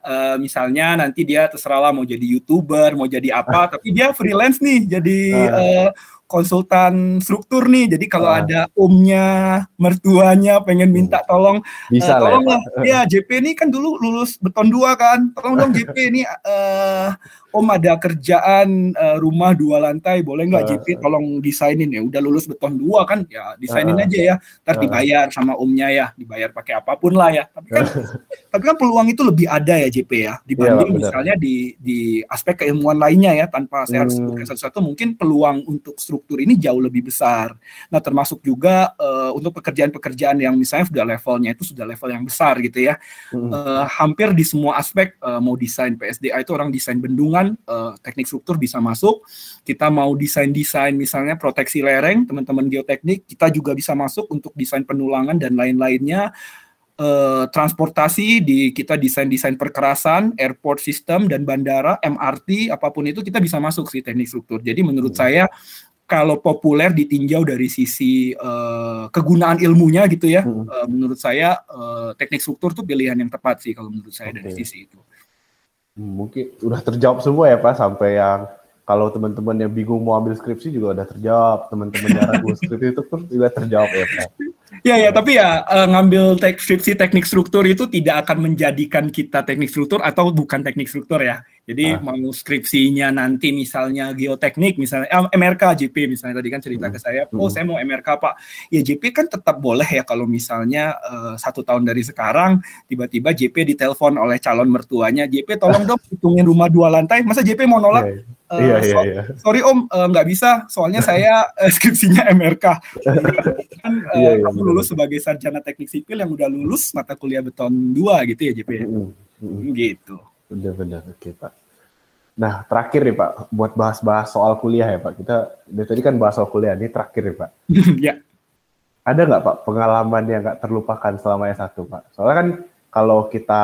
uh, misalnya nanti dia terserah lah mau jadi youtuber mau jadi apa tapi dia freelance nih jadi uh, konsultan struktur nih. Jadi kalau uh. ada omnya, mertuanya pengen minta hmm. tolong, bisa uh, tolong lah. Ya, JP ini kan dulu lulus beton dua kan. Tolong dong JP ini uh, Om ada kerjaan uh, rumah dua lantai, boleh nggak uh, JP tolong desainin ya? Udah lulus beton dua kan, ya desainin uh, aja ya. Ntar uh, dibayar sama omnya ya, dibayar pakai apa pun lah ya. Tapi kan, tapi kan peluang itu lebih ada ya JP ya, dibanding ya, misalnya di di aspek keilmuan lainnya ya. Tanpa saya harus sebutkan hmm. satu-satu, mungkin peluang untuk struktur ini jauh lebih besar. Nah termasuk juga uh, untuk pekerjaan-pekerjaan yang misalnya sudah levelnya itu sudah level yang besar gitu ya. Hmm. Uh, hampir di semua aspek uh, mau desain PSDA itu orang desain bendungan uh, teknik struktur bisa masuk. Kita mau desain-desain misalnya proteksi lereng, teman-teman geoteknik, kita juga bisa masuk untuk desain penulangan dan lain-lainnya. Uh, transportasi di kita desain-desain perkerasan, airport system dan bandara, MRT, apa pun itu kita bisa masuk sih teknik struktur. Jadi menurut hmm. saya kalau populer ditinjau dari sisi uh, kegunaan ilmunya gitu ya, hmm. uh, menurut saya uh, teknik struktur tuh pilihan yang tepat sih kalau menurut saya okay. dari sisi itu. Mungkin udah terjawab semua ya Pak sampai yang kalau teman-teman yang bingung mau ambil skripsi juga udah terjawab, teman-teman yang ragu skripsi itu pun juga terjawab ya Pak. Ya ya, tapi ya uh, ngambil skripsi teknik struktur itu tidak akan menjadikan kita teknik struktur atau bukan teknik struktur ya. Jadi ah. mau skripsinya nanti misalnya geoteknik, misalnya eh, MRK JP misalnya tadi kan cerita hmm. ke saya, oh hmm. saya mau MRK Pak. Ya JP kan tetap boleh ya kalau misalnya uh, satu tahun dari sekarang tiba-tiba JP ditelepon oleh calon mertuanya, JP tolong dong hitungin rumah dua lantai. Masa JP mau nolak? Yeah. Uh, iya, iya, iya. Sorry Om, nggak uh, bisa. Soalnya saya uh, skripsinya MRK. kan uh, iya, iya, kamu lulus sebagai sarjana teknik sipil yang udah lulus mata kuliah beton dua gitu ya JP. Mm -hmm. Gitu. Benar-benar, oke Pak. Nah, terakhir nih Pak, buat bahas-bahas soal kuliah ya Pak. Kita dari tadi kan bahas soal kuliah, ini terakhir nih Pak. ya. Ada nggak Pak pengalaman yang nggak terlupakan selama S1 Pak? Soalnya kan kalau kita,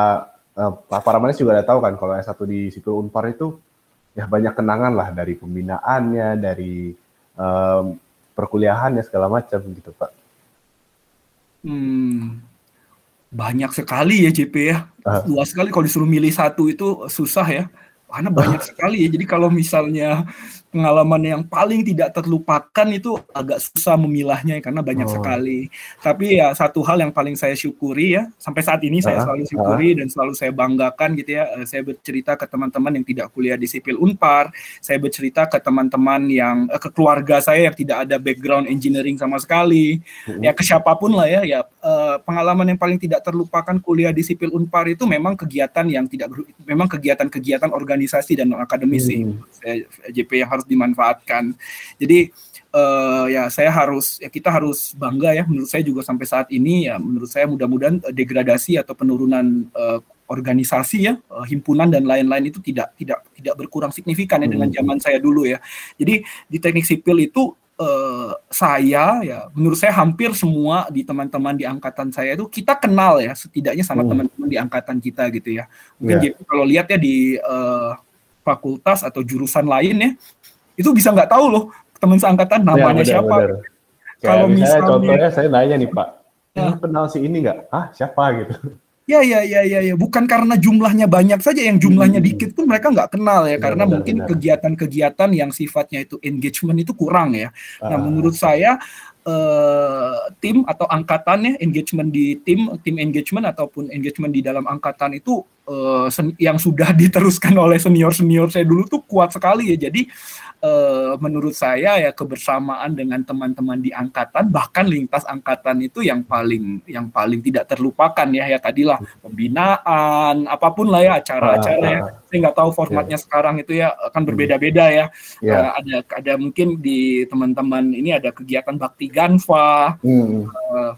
eh, para manis juga udah tahu kan kalau S1 di Sipil Unpar itu ya banyak kenangan lah dari pembinaannya, dari um, perkuliahannya segala macam gitu Pak. Hmm, banyak sekali ya JP ya. Uh. Luas sekali kalau disuruh milih satu itu susah ya. Karena banyak sekali ya. Jadi kalau misalnya pengalaman yang paling tidak terlupakan itu agak susah memilahnya karena banyak oh. sekali. Tapi ya satu hal yang paling saya syukuri ya sampai saat ini saya selalu syukuri dan selalu saya banggakan gitu ya. Eh, saya bercerita ke teman-teman yang tidak kuliah di sipil Unpar, saya bercerita ke teman-teman yang eh, ke keluarga saya yang tidak ada background engineering sama sekali. Ya ke siapa pun lah ya ya eh, pengalaman yang paling tidak terlupakan kuliah di sipil Unpar itu memang kegiatan yang tidak memang kegiatan-kegiatan organisasi dan akademisi. Saya, JP yang harus harus dimanfaatkan. Jadi uh, ya saya harus ya kita harus bangga ya menurut saya juga sampai saat ini ya menurut saya mudah-mudahan uh, degradasi atau penurunan uh, organisasi ya uh, himpunan dan lain-lain itu tidak tidak tidak berkurang signifikan ya dengan hmm. zaman saya dulu ya. Jadi di teknik sipil itu uh, saya ya menurut saya hampir semua di teman-teman di angkatan saya itu kita kenal ya setidaknya sama hmm. teman-teman di angkatan kita gitu ya. Mungkin yeah. kalau lihat ya di uh, fakultas atau jurusan lain ya itu bisa nggak tahu loh teman seangkatan ya, namanya ya, siapa. Kalau misalnya contohnya saya nanya nih Pak, ya. kenal si ini nggak? Ah siapa gitu? Ya, ya, ya, ya, ya. Bukan karena jumlahnya banyak saja, yang jumlahnya hmm. dikit pun mereka nggak kenal ya, ya karena benar, mungkin kegiatan-kegiatan yang sifatnya itu engagement itu kurang ya. Nah, ah. menurut saya uh, tim atau angkatannya engagement di tim, tim engagement ataupun engagement di dalam angkatan itu uh, yang sudah diteruskan oleh senior senior saya dulu tuh kuat sekali ya. Jadi uh, menurut saya ya kebersamaan dengan teman-teman di angkatan bahkan lintas angkatan itu yang paling yang paling tidak terlupakan ya ya tadilah pembinaan apa pun lah ya acara-acara ya. Saya nggak tahu formatnya yeah. sekarang itu ya akan berbeda-beda ya. Yeah. Iya. Uh, ada ada mungkin di teman-teman ini ada kegiatan bakti Ganva. Mm. Uh, Eh,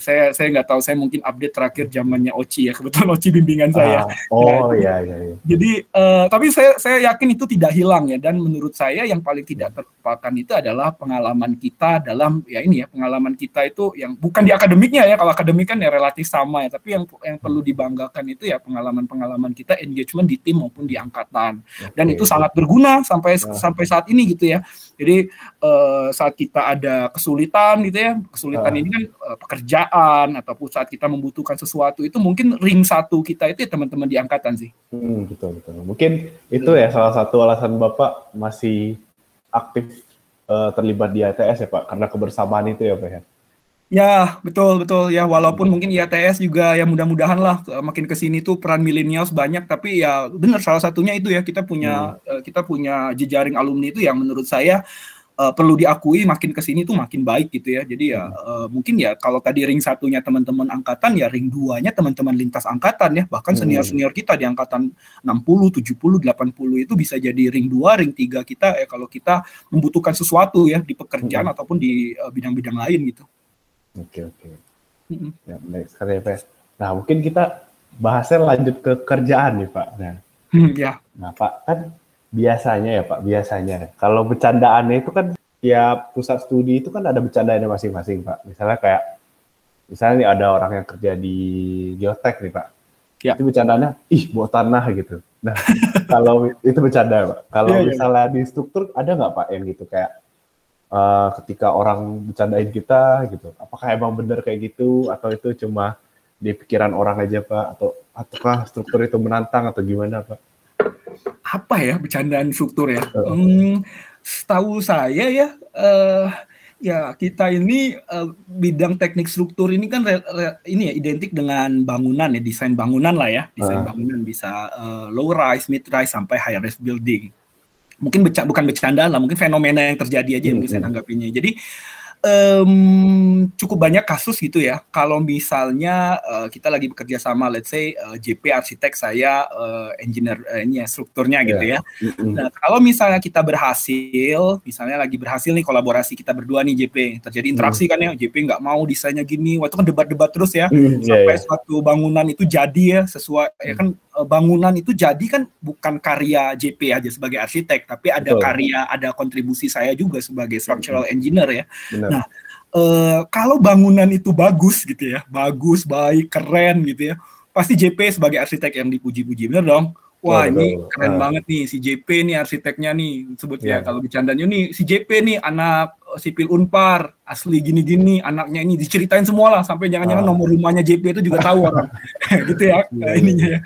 saya saya nggak tahu saya mungkin update terakhir zamannya Oci ya kebetulan Oci bimbingan saya. Ah, oh nah, iya iya. iya. Jadi uh, tapi saya saya yakin itu tidak hilang ya dan menurut saya yang paling tidak terlupakan itu adalah pengalaman kita dalam ya ini ya pengalaman kita itu yang bukan di akademiknya ya kalau akademik kan ya relatif sama ya tapi yang yang perlu dibanggakan itu ya pengalaman-pengalaman kita engagement di tim maupun di angkatan dan itu sangat berguna sampai nah. sampai saat ini gitu ya. Jadi uh, saat kita ada kesulitan gitu ya kesulitan nah. ini kan uh, pekerja pekerjaan ataupun saat kita membutuhkan sesuatu itu mungkin ring satu kita itu ya teman-teman di angkatan sih. Hmm, betul betul. Mungkin itu ya salah satu alasan bapak masih aktif uh, terlibat di ITS ya Pak, karena kebersamaan itu ya Pak ya. Ya, betul betul ya walaupun mungkin IATS juga ya mudah-mudahan lah makin ke sini tuh peran milenials banyak tapi ya benar salah satunya itu ya kita punya hmm. kita punya jejaring alumni itu yang menurut saya uh, perlu diakui makin ke sini tuh makin baik gitu ya. Jadi ya uh, mungkin ya kalau tadi ring satunya teman-teman angkatan ya ring duanya teman-teman lintas angkatan ya. Bahkan senior-senior kita di angkatan 60, 70, 80 itu bisa jadi ring dua, ring tiga kita ya kalau kita membutuhkan sesuatu ya di pekerjaan hmm. ataupun di bidang-bidang uh, lain gitu. Oke oke. Mm-hmm. Ya baik sekali ya Pak. Nah mungkin kita bahasnya lanjut ke kerjaan nih Pak. Nah, hmm, ya. Nah Pak kan biasanya ya Pak biasanya kalau bercandaannya itu kan tiap pusat studi itu kan ada bercandaannya masing-masing Pak. Misalnya kayak misalnya nih ada orang yang kerja di geotek nih Pak. Ya. Itu bercandanya, ih buat tanah gitu. Nah kalau itu bercanda Pak. Kalau ya, misalnya ya. di struktur ada nggak Pak yang gitu kayak uh, ketika orang bercandain kita gitu. Apakah emang benar kayak gitu? Atau itu cuma di pikiran orang aja pak? Atau ataukah struktur itu menantang atau gimana pak? Apa ya bercandaan struktur ya? Uh. hmm, setahu saya ya uh, ya kita ini uh, bidang teknik struktur ini kan re, re, ini ya identik dengan bangunan ya desain bangunan lah ya. Desain uh. bangunan bisa uh, low rise mid rise sampai high rise building mungkin beca bukan bercanda lah, mungkin fenomena yang terjadi aja yang bisa hmm. tanggapinya. Jadi um, cukup banyak kasus gitu ya. Kalau misalnya uh, kita lagi bekerja sama, let's say uh, JP arsitek, saya uh, engineer uh, ini ya strukturnya gitu yeah. ya. Mm-hmm. Nah kalau misalnya kita berhasil, misalnya lagi berhasil nih kolaborasi kita berdua nih JP, terjadi interaksi mm. kan ya, JP nggak mau desainnya gini, waktu kan debat-debat terus ya, mm, sampai yeah. suatu bangunan itu jadi ya sesuai mm. ya kan bangunan itu jadi kan bukan karya JP aja sebagai arsitek, tapi ada Betul. karya, ada kontribusi saya juga sebagai structural engineer ya. Benar. Nah, uh, kalau bangunan itu bagus gitu ya, bagus, baik, keren gitu ya, pasti JP sebagai arsitek yang dipuji-puji, bener dong? Wah ini keren uh. banget nih si JP nih arsiteknya nih sebutnya yeah. kalau bercandanya nih si JP nih anak eh, sipil Unpar asli gini-gini anaknya ini diceritain semua lah sampai jangan-jangan uh. nomor rumahnya JP itu juga tahu orang gitu ya yeah. ininya ya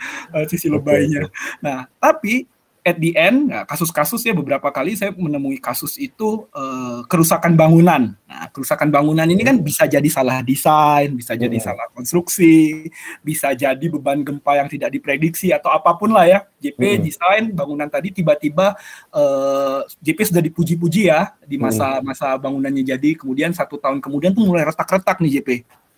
sisi lebaynya. Okay. Nah tapi at the end nah, kasus-kasus ya beberapa kali saya menemui kasus itu uh, kerusakan bangunan. Nah, kerusakan bangunan ini kan hmm. bisa jadi salah desain, bisa jadi hmm. salah konstruksi, bisa jadi beban gempa yang tidak diprediksi atau apa pun lah ya. JP hmm. desain bangunan tadi tiba-tiba uh, eh, JP sudah dipuji-puji ya di masa-masa bangunannya jadi, kemudian satu tahun kemudian tuh mulai retak-retak nih JP.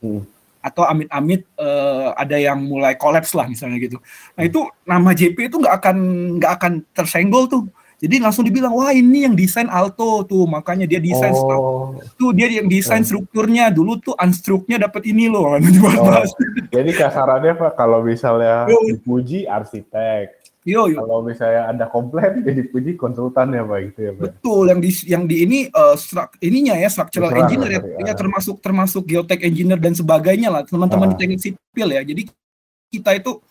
Hmm atau amit-amit uh, ada yang mulai kolaps lah misalnya gitu. Nah itu nama JP itu nggak akan nggak akan tersenggol tuh. Jadi langsung dibilang wah ini yang desain Alto tuh makanya dia desain oh. tuh dia yang desain strukturnya dulu tuh unstruknya dapat ini loh. Oh. Jadi kasarannya pak kalau misalnya dipuji arsitek, Yo, yo. Kalau misalnya ada komplain jadi puji konsultan ya Pak gitu ya Pak. Betul yang di yang di ini uh, stru, ininya ya structural Betul, engineer ya, ya, termasuk termasuk geotech engineer dan sebagainya lah teman-teman ah. di teknik sipil ya. Jadi kita itu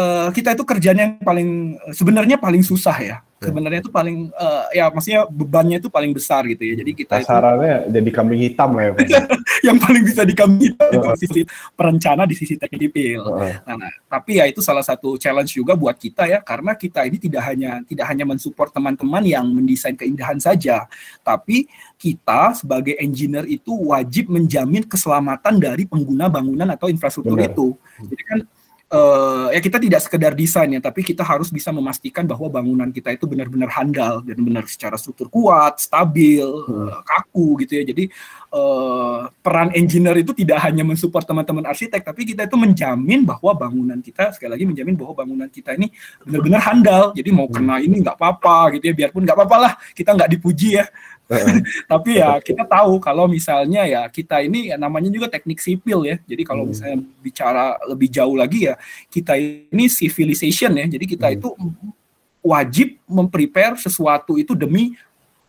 uh, kita itu kerjanya yang paling sebenarnya paling susah Ya. Sebenarnya itu paling uh, ya maksudnya bebannya itu paling besar gitu ya. Jadi kita sasarannya itu, jadi kambing hitam lah ya yang paling bisa di kambing hitam itu sisi perencana di sisi uh. nah, nah, tapi ya itu salah satu challenge juga buat kita ya karena kita ini tidak hanya tidak hanya mensupport teman-teman yang mendesain keindahan saja tapi kita sebagai engineer itu wajib menjamin keselamatan dari pengguna bangunan atau infrastruktur Benar. itu. Jadi kan uh, ya kita tidak sekedar desain ya, tapi kita harus bisa memastikan bahwa bangunan kita itu benar-benar handal dan benar secara struktur kuat, stabil, hmm. uh, kaku gitu ya. Jadi uh, peran engineer itu tidak hanya mensupport teman-teman arsitek, tapi kita itu menjamin bahwa bangunan kita sekali lagi menjamin bahwa bangunan kita ini benar-benar handal. Jadi mau kena ini nggak apa-apa gitu ya, biarpun nggak apa-apa lah, kita nggak dipuji ya. Tapi ya kita tahu kalau misalnya ya kita ini ya namanya juga teknik sipil ya. Jadi kalau hmm. misalnya bicara lebih jauh lagi ya kita ini civilization ya. Jadi kita hmm. itu wajib memprepare sesuatu itu demi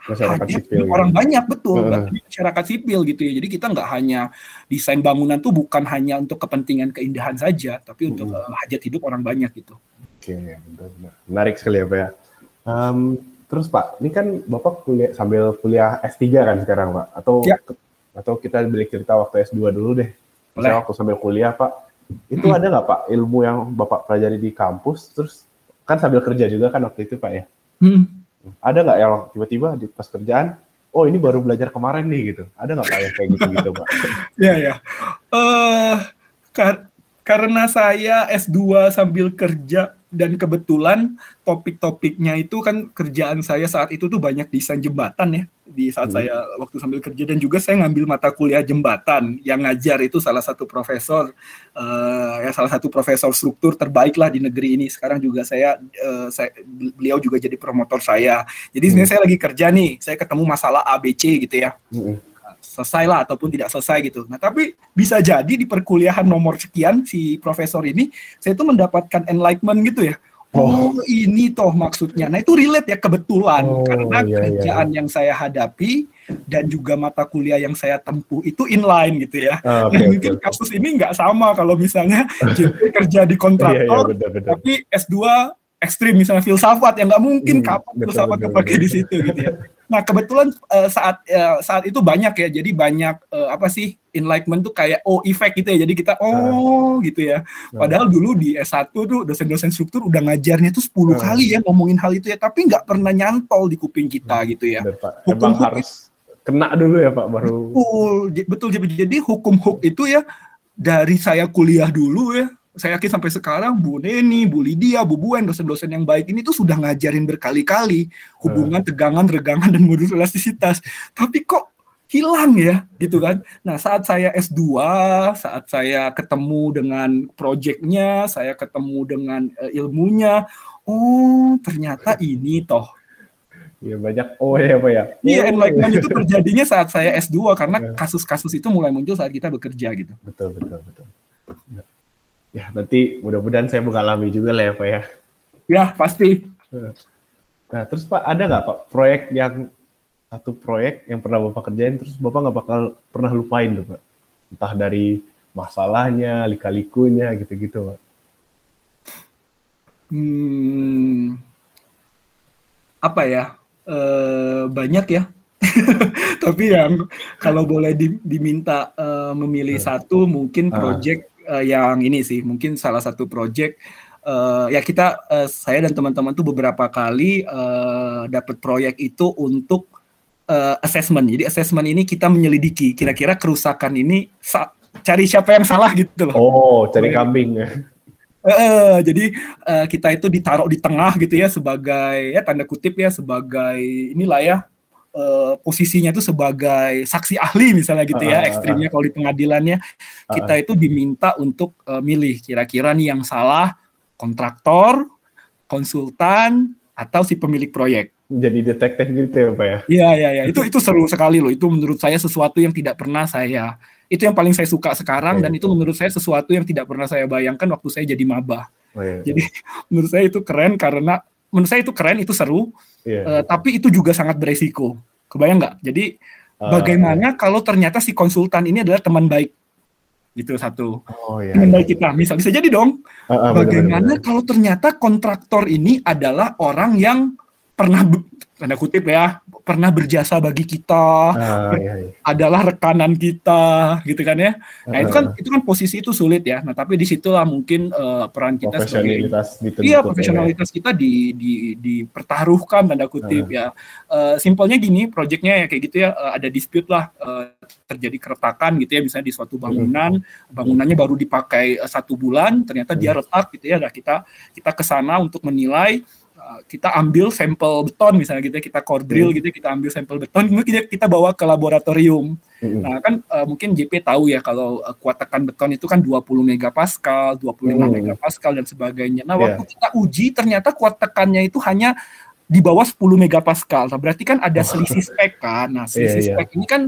masyarakat sipil orang ya. banyak betul uh. masyarakat sipil gitu ya jadi kita nggak hanya desain bangunan tuh bukan hanya untuk kepentingan keindahan saja tapi untuk uh, hajat hidup orang banyak gitu oke okay, menarik sekali ya pak ya um, Terus Pak, ini kan Bapak kuliah sambil kuliah S3 kan sekarang Pak? Atau ya. atau kita beli cerita waktu S2 dulu deh. Misalnya waktu sambil kuliah Pak, itu hmm. ada nggak Pak ilmu yang Bapak pelajari di kampus, terus kan sambil kerja juga kan waktu itu Pak ya? Hmm. Ada nggak yang tiba-tiba di pas kerjaan, oh ini baru belajar kemarin nih gitu. Ada nggak Pak yang kayak gitu-gitu Pak? ya ya. Uh, kar karena saya S2 sambil kerja dan kebetulan topik-topiknya itu kan kerjaan saya saat itu tuh banyak desain jembatan ya di saat hmm. saya waktu sambil kerja dan juga saya ngambil mata kuliah jembatan yang ngajar itu salah satu profesor uh, ya salah satu profesor struktur terbaik lah di negeri ini sekarang juga saya, uh, saya beliau juga jadi promotor saya jadi hmm. sebenarnya saya lagi kerja nih saya ketemu masalah ABC gitu ya hmm. Selesai lah ataupun tidak selesai gitu nah tapi bisa jadi di perkuliahan nomor sekian si profesor ini saya tuh mendapatkan enlightenment gitu ya Oh, oh ini toh maksudnya. Nah itu relate ya kebetulan oh, karena iya, iya. kerjaan iya. yang saya hadapi dan juga mata kuliah yang saya tempuh itu inline gitu ya. Oh, okay, nah, mungkin okay. kasus ini nggak sama kalau misalnya kerja di kontraktor, iya, iya, betul, betul. tapi S2 ekstrim misalnya filsafat yang nggak mungkin hmm, kapan betul, filsafat kepake di situ gitu ya. Nah kebetulan uh, saat uh, saat itu banyak ya, jadi banyak uh, apa sih enlightenment tuh kayak oh effect gitu ya, jadi kita oh uh, gitu ya. Nah. Padahal dulu di S1 tuh dosen-dosen struktur udah ngajarnya tuh 10 uh, kali ya ngomongin hal itu ya, tapi nggak pernah nyantol di kuping kita gitu ya. Hukum Emang harus kena dulu ya Pak baru. Betul, betul jadi hukum hook itu ya dari saya kuliah dulu ya saya yakin sampai sekarang Bu Neni, Bu Lydia, Bu Buen, dosen-dosen yang baik ini tuh sudah ngajarin berkali-kali hubungan, hmm. tegangan, regangan, dan modus elastisitas. Tapi kok hilang ya, gitu kan? Nah, saat saya S2, saat saya ketemu dengan proyeknya, saya ketemu dengan uh, ilmunya, oh ternyata ini toh Iya banyak oh ya pak ya. Iya enlightenment itu terjadinya saat saya S2 karena iya. kasus-kasus itu mulai muncul saat kita bekerja gitu. Betul betul betul ya nanti mudah-mudahan saya mengalami juga lah ya Pak ya. Ya pasti. Nah terus Pak ada nggak Pak proyek yang satu proyek yang pernah Bapak kerjain terus Bapak nggak bakal pernah lupain tuh Pak? Entah dari masalahnya, lika-likunya gitu-gitu Pak. Hmm, apa ya? E, banyak ya. Tapi yang kalau boleh di, diminta e, memilih hmm. satu mungkin ah. proyek uh, yang ini sih mungkin salah satu project uh, ya kita uh, saya dan teman-teman tuh beberapa kali uh, dapat proyek itu untuk uh, assessment. Jadi assessment ini kita menyelidiki kira-kira kerusakan ini cari siapa yang salah gitu loh. Oh, cari kambing ya. Uh, jadi uh, kita itu ditaruh di tengah gitu ya sebagai ya tanda kutip ya sebagai inilah ya uh, posisinya itu sebagai saksi ahli misalnya gitu ya, uh, ekstrimnya kalau di pengadilannya kita itu diminta untuk uh, milih kira-kira nih yang salah kontraktor, konsultan atau si pemilik proyek. Jadi detektif gitu ya Pak ya? Iya iya iya itu itu seru sekali loh. Itu menurut saya sesuatu yang tidak pernah saya itu yang paling saya suka sekarang oh, dan itu menurut saya sesuatu yang tidak pernah saya bayangkan waktu saya jadi maba. Oh, iya, iya. Jadi menurut saya itu keren karena menurut saya itu keren, itu seru, yeah. uh, tapi itu juga sangat beresiko. Kebayang nggak? Jadi uh, bagaimana yeah. kalau ternyata si konsultan ini adalah teman baik? Gitu satu. Oh, yeah, teman yeah. baik kita. Misal bisa jadi dong. Uh, uh, bagaimana bener, bener. kalau ternyata kontraktor ini adalah orang yang pernah tanda kutip ya pernah berjasa bagi kita uh, iya, iya. adalah rekanan kita gitu kan ya nah uh, itu kan itu kan posisi itu sulit ya nah tapi di situlah mungkin uh, peran kita sebagai iya profesionalitas ya. kita di, di dipertaruhkan tanda kutip uh. ya uh, simpelnya gini proyeknya ya kayak gitu ya uh, ada dispute lah uh, terjadi keretakan gitu ya misalnya di suatu bangunan bangunannya baru dipakai uh, satu bulan ternyata dia retak gitu ya nah kita kita ke sana untuk menilai kita ambil sampel beton misalnya gitu ya, kita core drill hmm. gitu ya, kita ambil sampel beton kemudian kita, kita bawa ke laboratorium. Hmm. Nah, kan uh, mungkin JP tahu ya kalau uh, kuat tekan beton itu kan 20 megapascal, 25 hmm. megapascal dan sebagainya. Nah, waktu yeah. kita uji ternyata kuat tekannya itu hanya di bawah 10 megapascal. Nah, berarti kan ada selisih spek kan. Nah, selisih yeah, yeah. spek ini kan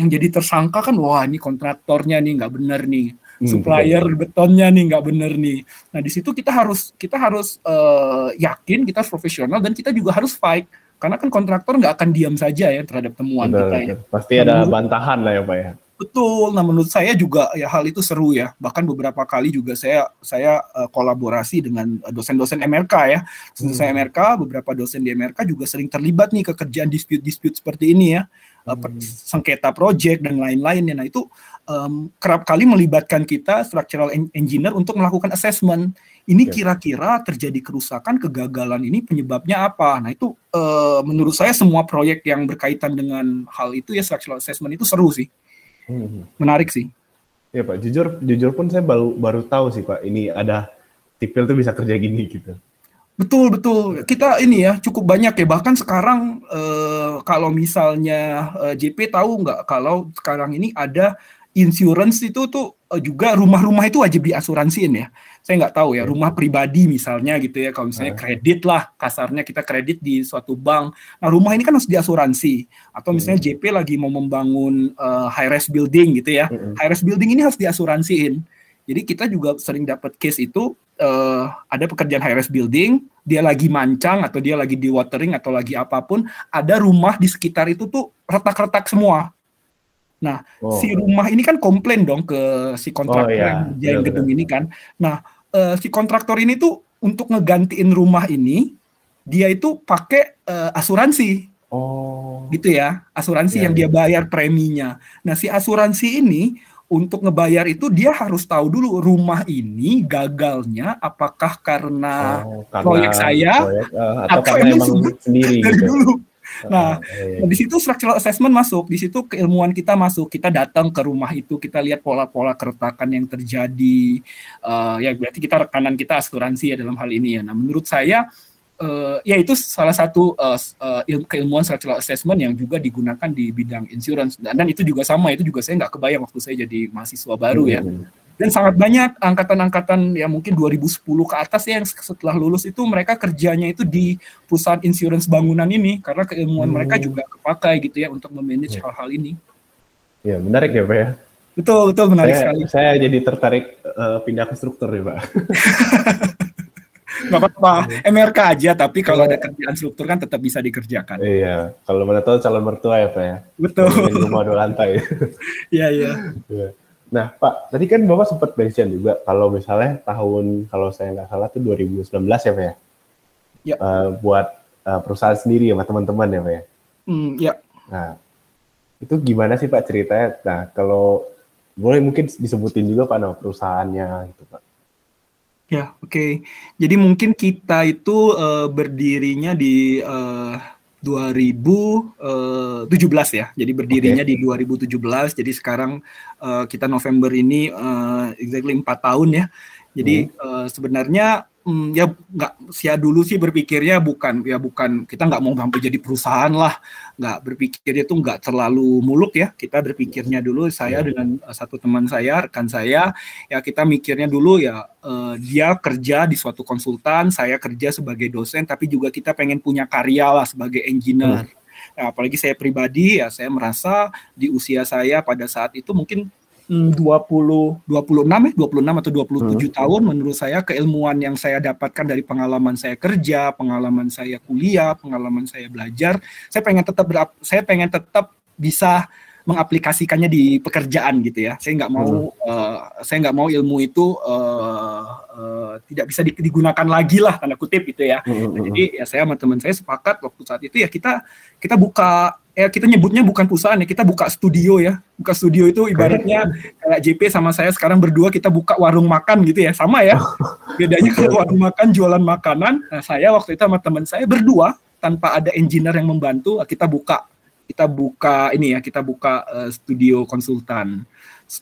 yang jadi tersangka kan wah ini kontraktornya nih nggak benar nih Hmm, supplier betonnya nih nggak bener nih. Nah di situ kita harus kita harus uh, yakin kita harus profesional dan kita juga harus fight karena kan kontraktor nggak akan diam saja ya terhadap temuan betul, kita ya. Pasti ada bantahan lah ya pak ya. Betul. Nah, menurut saya juga ya hal itu seru ya. Bahkan beberapa kali juga saya saya uh, kolaborasi dengan dosen-dosen MRK ya. Dosen hmm. MRK, beberapa dosen di MRK juga sering terlibat nih ke kerjaan dispute-dispute seperti ini ya. Eh, hmm. sengketa project dan lain-lainnya. Nah, itu um, kerap kali melibatkan kita structural engineer untuk melakukan assessment. Ini kira-kira terjadi kerusakan, kegagalan ini penyebabnya apa? Nah, itu uh, menurut saya semua proyek yang berkaitan dengan hal itu ya structural assessment itu seru sih. Hmm. Menarik sih. Ya Pak, jujur jujur pun saya baru baru tahu sih Pak, ini ada tipil tuh bisa kerja gini gitu. Betul betul. Kita ini ya cukup banyak ya. Bahkan sekarang eh, kalau misalnya eh, JP tahu nggak kalau sekarang ini ada insurance itu tuh eh, juga rumah-rumah itu wajib diasuransiin ya. Saya nggak tahu ya rumah pribadi misalnya gitu ya. Kalau misalnya kredit lah kasarnya kita kredit di suatu bank. Nah rumah ini kan harus diasuransi. Atau misalnya JP lagi mau membangun uh, high res building gitu ya. High res building ini harus diasuransiin. Jadi kita juga sering dapat case itu uh, ada pekerjaan high res building, dia lagi mancang atau dia lagi di watering atau lagi apa pun, ada rumah di sekitar itu tuh retak-retak semua Nah, oh. si rumah ini kan komplain dong ke si kontraktor oh, iya. yang gedung ini kan. Nah, uh, si kontraktor ini tuh untuk ngegantiin rumah ini, dia itu pakai uh, asuransi. Oh. Gitu ya, asuransi yeah, yang yeah. dia bayar preminya. Nah, si asuransi ini untuk ngebayar itu dia harus tahu dulu rumah ini gagalnya apakah karena, oh, karena proyek saya proyek, uh, atau, atau karena emang sendiri dari gitu. dulu Nah, nah, di situ structural assessment masuk, di situ keilmuan kita masuk. Kita datang ke rumah itu, kita lihat pola-pola keretakan yang terjadi. Uh, ya berarti kita rekanan kita asuransi ya dalam hal ini ya. Nah, menurut saya uh, ya itu salah satu uh, uh, keilmuan structural assessment yang juga digunakan di bidang insurance dan, dan itu juga sama itu juga saya nggak kebayang waktu saya jadi mahasiswa baru ya. Dan sangat banyak angkatan-angkatan yang mungkin 2010 ke atas ya yang setelah lulus itu mereka kerjanya itu di perusahaan insurance bangunan ini karena keilmuan hmm. mereka juga kepakai gitu ya untuk memanage ya. hal-hal ini. Ya menarik ya Pak ya. Betul betul menarik saya, sekali. Saya jadi tertarik uh, pindah ke struktur ya Pak. Gak apa-apa, MRK aja, tapi kalau ada kerjaan struktur kan tetap bisa dikerjakan. Iya, kalau mana tahu calon mertua ya Pak ya. Betul. Rumah dua lantai. Iya, iya. Nah, Pak, tadi kan Bapak sempat mention juga kalau misalnya tahun kalau saya nggak salah tuh 2019 ya, Pak ya? Ya. Uh, buat uh, perusahaan sendiri ya, teman-teman ya, Pak ya? Mm, ya. Nah, itu gimana sih Pak ceritanya? Nah, kalau boleh mungkin disebutin juga Pak nama perusahaannya gitu, Pak. Ya, oke. Okay. Jadi mungkin kita itu uh, berdirinya di uh, 2017 eh, ya. Jadi berdirinya okay. di 2017. Jadi sekarang uh, kita November ini uh, exactly 4 tahun ya. Jadi hmm. uh, sebenarnya hmm, ya nggak sia dulu sih berpikirnya bukan ya bukan kita nggak mau sampai jadi perusahaan lah nggak berpikirnya tuh nggak terlalu muluk ya kita berpikirnya dulu saya iya. dengan uh, satu teman saya rekan saya ya kita mikirnya dulu ya uh, dia kerja di suatu konsultan saya kerja sebagai dosen tapi juga kita pengen punya karya lah sebagai engineer hmm. Ya, apalagi saya pribadi ya saya merasa di usia saya pada saat itu mungkin 20 26 ya 26 atau 27 hmm. tahun menurut saya keilmuan yang saya dapatkan dari pengalaman saya kerja, pengalaman saya kuliah, pengalaman saya belajar, saya pengen tetap saya pengen tetap bisa mengaplikasikannya di pekerjaan gitu ya. Saya nggak mau hmm. uh, saya nggak mau ilmu itu uh, uh, tidak bisa digunakan lagi lah tanda kutip gitu ya. Hmm. Nah, jadi ya saya sama teman saya sepakat waktu saat itu ya kita kita buka ya kita nyebutnya bukan perusahaan ya kita buka studio ya. Buka studio itu ibaratnya kayak JP sama saya sekarang berdua kita buka warung makan gitu ya. Sama ya. Bedanya kalau warung makan jualan makanan, nah saya waktu itu sama teman saya berdua tanpa ada engineer yang membantu kita buka kita buka ini ya, kita buka uh, studio konsultan.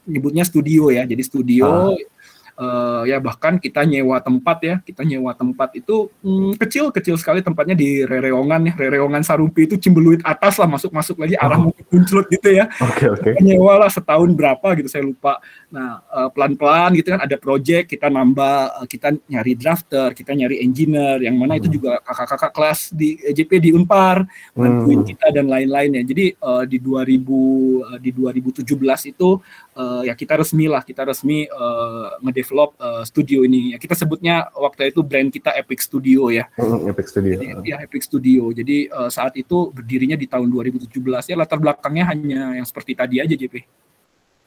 Nyebutnya studio ya. Jadi studio ah uh, ya bahkan kita nyewa tempat ya kita nyewa tempat itu hmm, kecil kecil sekali tempatnya di rereongan ya rereongan Sarumpi itu Cimbeluit atas lah masuk masuk lagi arah oh. Kunclut gitu ya okay, okay. nyewa lah setahun berapa gitu saya lupa nah uh, eh, pelan pelan gitu kan ada project kita nambah uh, kita nyari drafter kita nyari engineer yang mana hmm. itu juga kakak-kakak kelas di JP di Unpar bantuin hmm. kita dan lain-lain ya jadi uh, di 2000 uh, di 2017 itu uh, ya kita resmi lah kita resmi uh, ngedevelop uh, studio ini ya kita sebutnya waktu itu brand kita Epic Studio ya hmm, Epic Studio jadi, ya Epic Studio jadi uh, saat itu berdirinya di tahun 2017 ya latar belakangnya hanya yang seperti tadi aja JP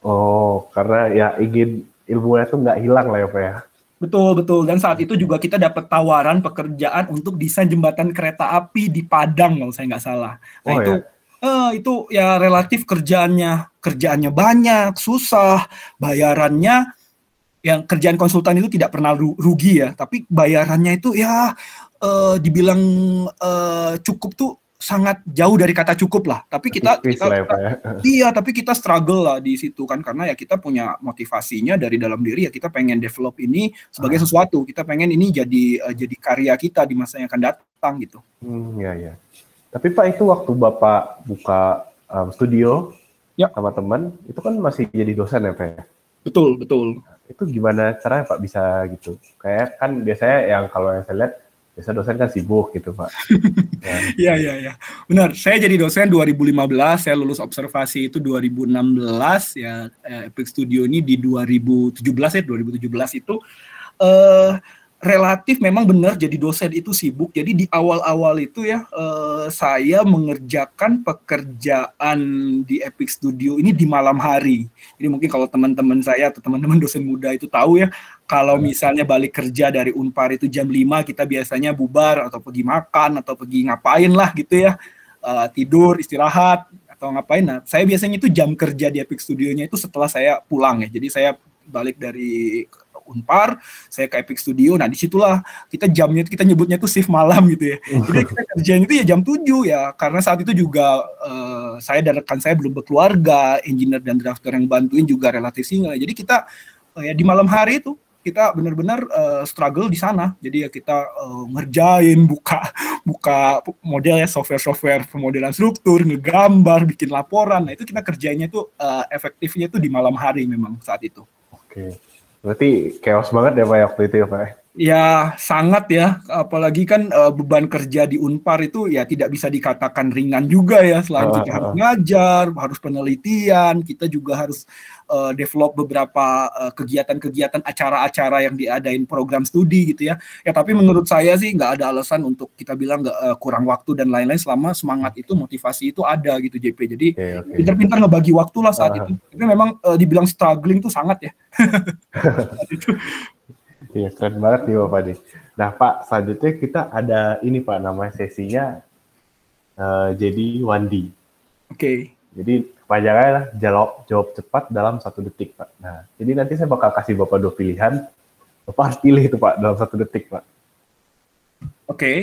Oh, karena ya ingin ilmunya tuh nggak hilang lah ya Pak ya. Betul, betul. Dan saat itu juga kita dapat tawaran pekerjaan untuk desain jembatan kereta api di Padang kalau saya nggak salah. Nah, oh, itu ya? uh, itu ya relatif kerjaannya kerjaannya banyak, susah, bayarannya yang kerjaan konsultan itu tidak pernah rugi ya, tapi bayarannya itu ya uh, dibilang uh, cukup tuh sangat jauh dari kata cukup lah. Tapi kita, kita, lah ya, ya. iya, tapi kita struggle lah di situ kan karena ya kita punya motivasinya dari dalam diri ya kita pengen develop ini sebagai ah. sesuatu. Kita pengen ini jadi uh, jadi karya kita di masa yang akan datang gitu. Hmm, ya ya. Tapi Pak itu waktu Bapak buka um, studio ya. sama teman itu kan masih jadi dosen ya Pak ya? Betul, betul. Itu gimana caranya Pak bisa gitu? Kayak kan biasanya yang kalau yang saya lihat biasa dosen kan sibuk gitu Pak. Iya, iya, iya. Benar, saya jadi dosen 2015, saya lulus observasi itu 2016 ya eh, Epic Studio ini di 2017 ya, 2017 itu eh relatif memang benar jadi dosen itu sibuk. Jadi di awal-awal itu ya eh, saya mengerjakan pekerjaan di Epic Studio ini di malam hari. Jadi mungkin kalau teman-teman saya atau teman-teman dosen muda itu tahu ya, kalau misalnya balik kerja dari Unpar itu jam 5 kita biasanya bubar atau pergi makan atau pergi ngapain lah gitu ya. Uh, tidur, istirahat atau ngapain. Nah, saya biasanya itu jam kerja di Epic Studionya itu setelah saya pulang ya. Jadi saya balik dari Unpar, saya ke Epic Studio. Nah, di situlah kita jamnya kita nyebutnya itu shift malam gitu ya. Jadi kita kerjanya itu ya jam 7 ya, karena saat itu juga uh, saya dan rekan saya belum berkeluarga, engineer dan drafter yang bantuin juga relatif single. Jadi kita uh, ya di malam hari itu kita benar-benar uh, struggle di sana. Jadi ya kita uh, ngerjain buka buka model ya software-software pemodelan struktur, ngegambar, bikin laporan. Nah, itu kita kerjanya itu uh, efektifnya itu di malam hari memang saat itu. Oke. Berarti chaos banget ya Pak ya, waktu itu ya Pak? Ya sangat ya, apalagi kan uh, beban kerja di Unpar itu ya tidak bisa dikatakan ringan juga ya. Selain uh, kita harus ngajar, harus penelitian, kita juga harus uh, develop beberapa kegiatan-kegiatan uh, acara-acara yang diadain program studi gitu ya. Ya tapi menurut saya sih nggak ada alasan untuk kita bilang nggak uh, kurang waktu dan lain-lain selama semangat itu, motivasi itu ada gitu JP. Jadi okay, okay. pintar-pintar ngebagi waktu lah saat uh. itu. Tapi memang uh, dibilang struggling tuh sangat ya. Iya keren banget nih Bapak nih. Nah Pak selanjutnya kita ada ini Pak namanya sesinya uh, jadi Wandi. Oke. Okay. Jadi kepanjangannya lah jawab jawab cepat dalam satu detik Pak. Nah jadi nanti saya bakal kasih Bapak dua pilihan. Bapak harus pilih itu Pak dalam satu detik Pak. Oke. Okay.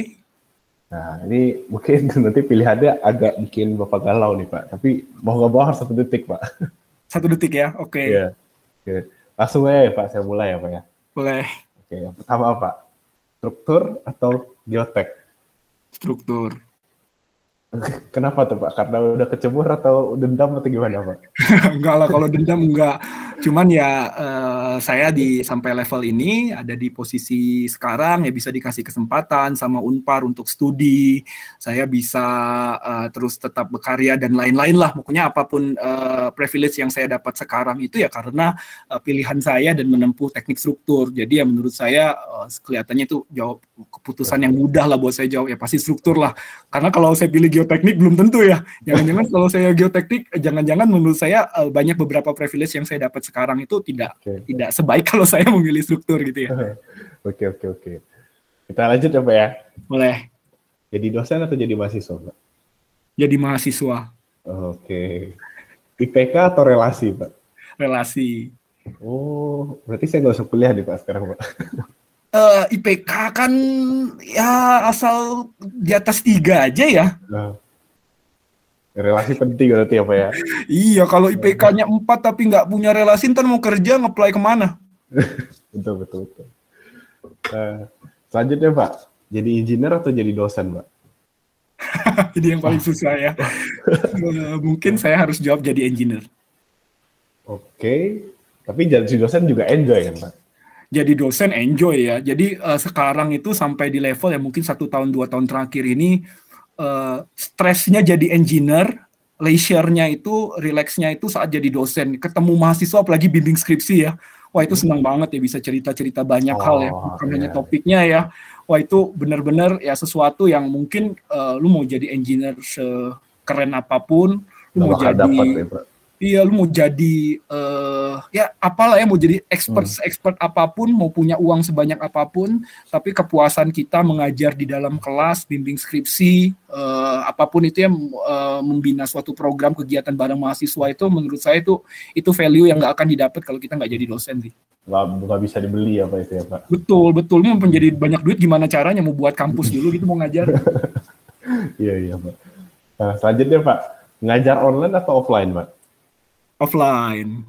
Nah ini mungkin nanti pilihannya agak bikin Bapak galau nih Pak. Tapi mau nggak mau harus satu detik Pak. Satu detik ya, oke. Okay. Iya. Oke. Langsung aja Pak, saya mulai ya Pak ya. Boleh. Oke, yang pertama apa? Struktur atau geotek? Struktur. Kenapa tuh Pak? Karena udah kecebur atau dendam atau gimana Pak? enggak lah, kalau dendam enggak. Cuman ya uh, saya di sampai level ini ada di posisi sekarang ya bisa dikasih kesempatan sama Unpar untuk studi. Saya bisa uh, terus tetap berkarya dan lain-lain lah. Pokoknya apa pun uh, privilege yang saya dapat sekarang itu ya karena uh, pilihan saya dan menempuh teknik struktur. Jadi ya menurut saya uh, kelihatannya itu jawab keputusan yang mudah lah buat saya jawab ya pasti struktur lah. Karena kalau saya pilih geoteknik belum tentu ya. Jangan-jangan kalau saya geoteknik jangan-jangan menurut saya uh, banyak beberapa privilege yang saya dapat sekarang itu tidak okay. tidak sebaik kalau saya memilih struktur gitu ya. Oke oke oke. Kita lanjut ya Pak ya. Boleh. Jadi dosen atau jadi mahasiswa Pak? Jadi mahasiswa. Oke. IPK atau relasi Pak? Relasi. Oh, berarti saya nggak usah kuliah nih Pak sekarang Pak. Uh, eh, IPK kan ya asal di atas tiga aja ya. Nah Relasi penting berarti apa ya? iya, kalau IPK-nya 4 tapi nggak punya relasi, ntar mau kerja nge-apply ke mana? betul, betul, betul. Uh, selanjutnya Pak, jadi engineer atau jadi dosen Pak? jadi yang paling susah ya. uh, mungkin saya harus jawab jadi engineer. Oke, okay. tapi jadi dosen juga enjoy kan Pak? Jadi dosen enjoy ya. Jadi uh, sekarang itu sampai di level yang mungkin satu tahun dua tahun terakhir ini uh, stresnya jadi engineer, leisure-nya itu, relax-nya itu saat jadi dosen. Ketemu mahasiswa apalagi bimbing skripsi ya. Wah itu senang banget ya bisa cerita-cerita banyak oh, hal ya, bukan yeah. hanya topiknya ya. Wah itu benar-benar ya sesuatu yang mungkin uh, lu mau jadi engineer sekeren apa pun, lu mau jadi dapat, ya, Iya, lu mau jadi uh, ya apalah ya mau jadi expert hmm. expert apa pun, mau punya uang sebanyak apa pun, tapi kepuasan kita mengajar di dalam kelas, bimbing skripsi, uh, apa pun itu yang uh, membina suatu program kegiatan bareng mahasiswa itu menurut saya itu itu value yang nggak akan didapat kalau kita nggak jadi dosen sih. Nggak, nggak bisa dibeli apa itu ya Pak? Betul, betul. Mau menjadi banyak duit gimana caranya mau buat kampus dulu gitu mau ngajar. Iya, iya Pak. Nah, selanjutnya Pak, ngajar online atau offline Pak? Offline.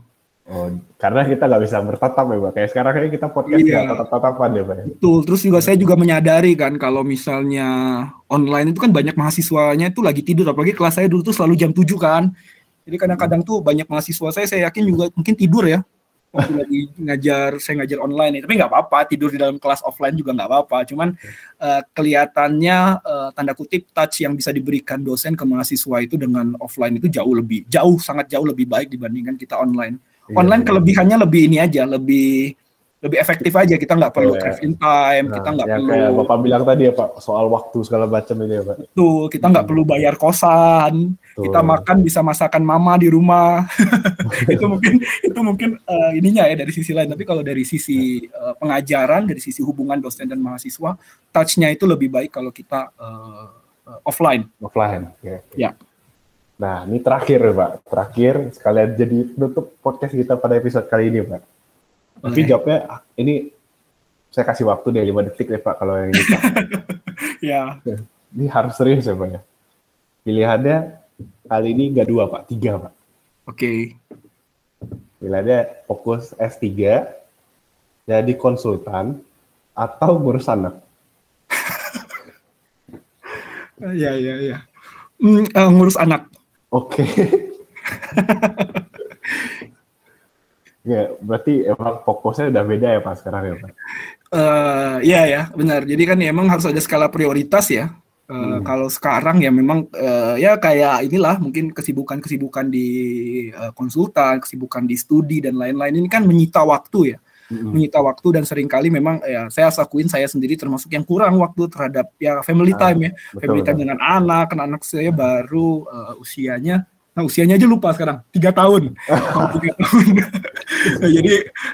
Oh, karena kita nggak bisa bertatap ya, Pak. Kayak sekarang kayak kita podcast iya. tatap-tatapan ya, Pak. Betul. Terus juga saya juga menyadari kan kalau misalnya online itu kan banyak mahasiswanya itu lagi tidur. Apalagi kelas saya dulu tuh selalu jam 7 kan. Jadi kadang-kadang tuh banyak mahasiswa saya, saya yakin juga mungkin tidur ya waktu lagi ngajar saya ngajar online ya. tapi nggak apa-apa tidur di dalam kelas offline juga nggak apa-apa cuman uh, kelihatannya uh, tanda kutip touch yang bisa diberikan dosen ke mahasiswa itu dengan offline itu jauh lebih jauh sangat jauh lebih baik dibandingkan kita online iya, online iya. kelebihannya lebih ini aja lebih lebih efektif aja kita nggak perlu yeah. in time nah, kita nggak ya, perlu kayak bapak bilang tadi ya pak soal waktu segala macam ini ya pak tuh kita nggak hmm. perlu bayar kosan Tuh. kita makan bisa masakan mama di rumah itu mungkin itu mungkin uh, ininya ya dari sisi lain tapi kalau dari sisi uh, pengajaran dari sisi hubungan dosen dan mahasiswa touchnya itu lebih baik kalau kita uh, uh, offline offline ya, ya. Nah, ini terakhir, Pak. Terakhir, sekalian jadi tutup podcast kita pada episode kali ini, Pak. Tapi jawabnya ini saya kasih waktu deh 5 detik deh Pak kalau yang ini Pak. ya. Ini harus serius ya Pak ya. Pilihannya kali ini nggak dua Pak, tiga Pak. Oke. Okay. Pilihannya fokus S3, jadi konsultan, atau ngurus anak. Iya, iya, iya. Mm, uh, ngurus anak. Oke. Okay. Ya, berarti emang fokusnya udah beda ya Pak sekarang ya Pak? Uh, iya ya, benar. Jadi kan ya, emang harus ada skala prioritas ya. Uh, hmm. Kalau sekarang ya memang uh, ya kayak inilah mungkin kesibukan-kesibukan di uh, konsultan, kesibukan di studi dan lain-lain ini kan menyita waktu ya, hmm. menyita waktu dan sering kali memang ya saya akuin saya sendiri termasuk yang kurang waktu terhadap ya family ah, time ya, betul, family time betul. dengan anak, kan anak saya baru uh, usianya Nah, usianya aja lupa sekarang, tiga tahun. tiga tahun. nah, jadi,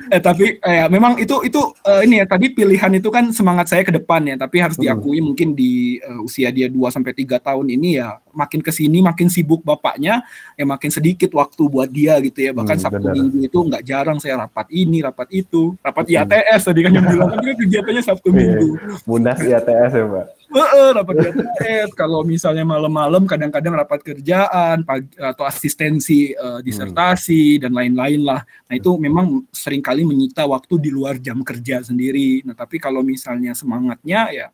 eh, tapi eh, memang itu itu uh, ini ya tadi pilihan itu kan semangat saya ke depan ya, tapi harus diakui hmm. mungkin di uh, usia dia 2 sampai tiga tahun ini ya makin ke sini makin sibuk bapaknya, ya makin sedikit waktu buat dia gitu ya. Bahkan hmm, Sabtu Minggu itu nggak jarang saya rapat ini, rapat itu, rapat. IATS tadi kan yang bilang kan kegiatannya Sabtu iya, Minggu. Mudah IATS ya, Pak. Heeh, rapat IATS. Kalau misalnya malam-malam kadang-kadang rapat kerjaan atau asistensi uh, disertasi hmm. dan lain-lain lah. Nah, itu memang sering kali menyita waktu di luar jam kerja sendiri. Nah, tapi kalau misalnya semangatnya ya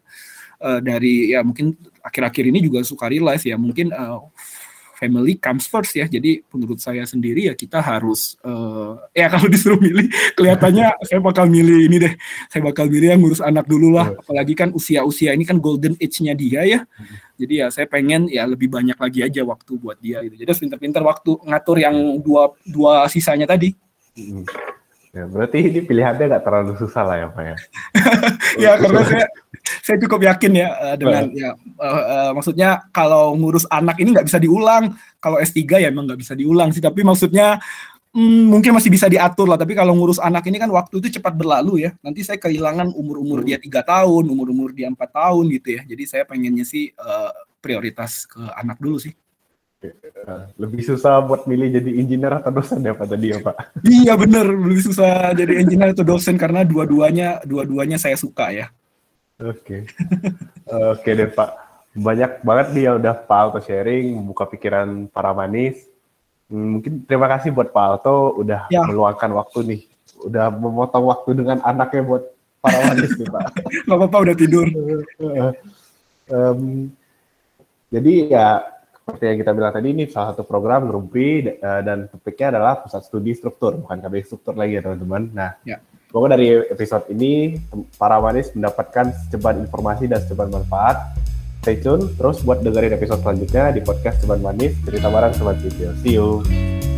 uh, dari ya mungkin akhir-akhir ini juga suka realize ya mungkin uh, family comes first ya. Jadi menurut saya sendiri ya kita harus uh, ya kalau disuruh milih kelihatannya saya bakal milih ini deh. Saya bakal milih yang ngurus anak dulu lah. Apalagi kan usia-usia ini kan golden age-nya dia ya. Jadi ya saya pengen ya lebih banyak lagi aja waktu buat dia gitu. Jadi harus pinter-pinter waktu ngatur yang dua dua sisanya tadi. Ya, berarti ini pilihannya nggak terlalu susah lah ya Pak ya. ya karena saya saya cukup yakin ya uh, dengan ya uh, uh, maksudnya kalau ngurus anak ini nggak bisa diulang. Kalau S3 ya emang nggak bisa diulang sih, tapi maksudnya hmm, mungkin masih bisa diatur lah. Tapi kalau ngurus anak ini kan waktu itu cepat berlalu ya. Nanti saya kehilangan umur-umur dia tiga tahun, umur-umur dia empat tahun gitu ya. Jadi saya pengennya sih uh, prioritas ke anak dulu sih. Lebih susah buat milih jadi engineer atau dosen ya Pak tadi ya Pak? Iya bener, lebih susah jadi engineer atau dosen karena dua-duanya dua-duanya saya suka ya. Oke. Oke deh Pak. Banyak banget ya udah Pak Alto sharing, membuka pikiran para manis. Hmm, mungkin terima kasih buat Pak Alto udah ya. meluangkan waktu nih. Udah memotong waktu dengan anaknya buat para manis nih Pak. Gak apa-apa udah tidur. um, jadi ya seperti yang kita bilang tadi ini salah satu program eh, dan topiknya adalah pusat studi struktur bukan KB struktur lagi ya teman-teman. Nah, ya. Semoga dari episode ini para manis mendapatkan secepat informasi dan secepat manfaat. Stay tune terus buat dengerin episode selanjutnya di podcast Ceban Manis, cerita bareng Sobat Video. See you.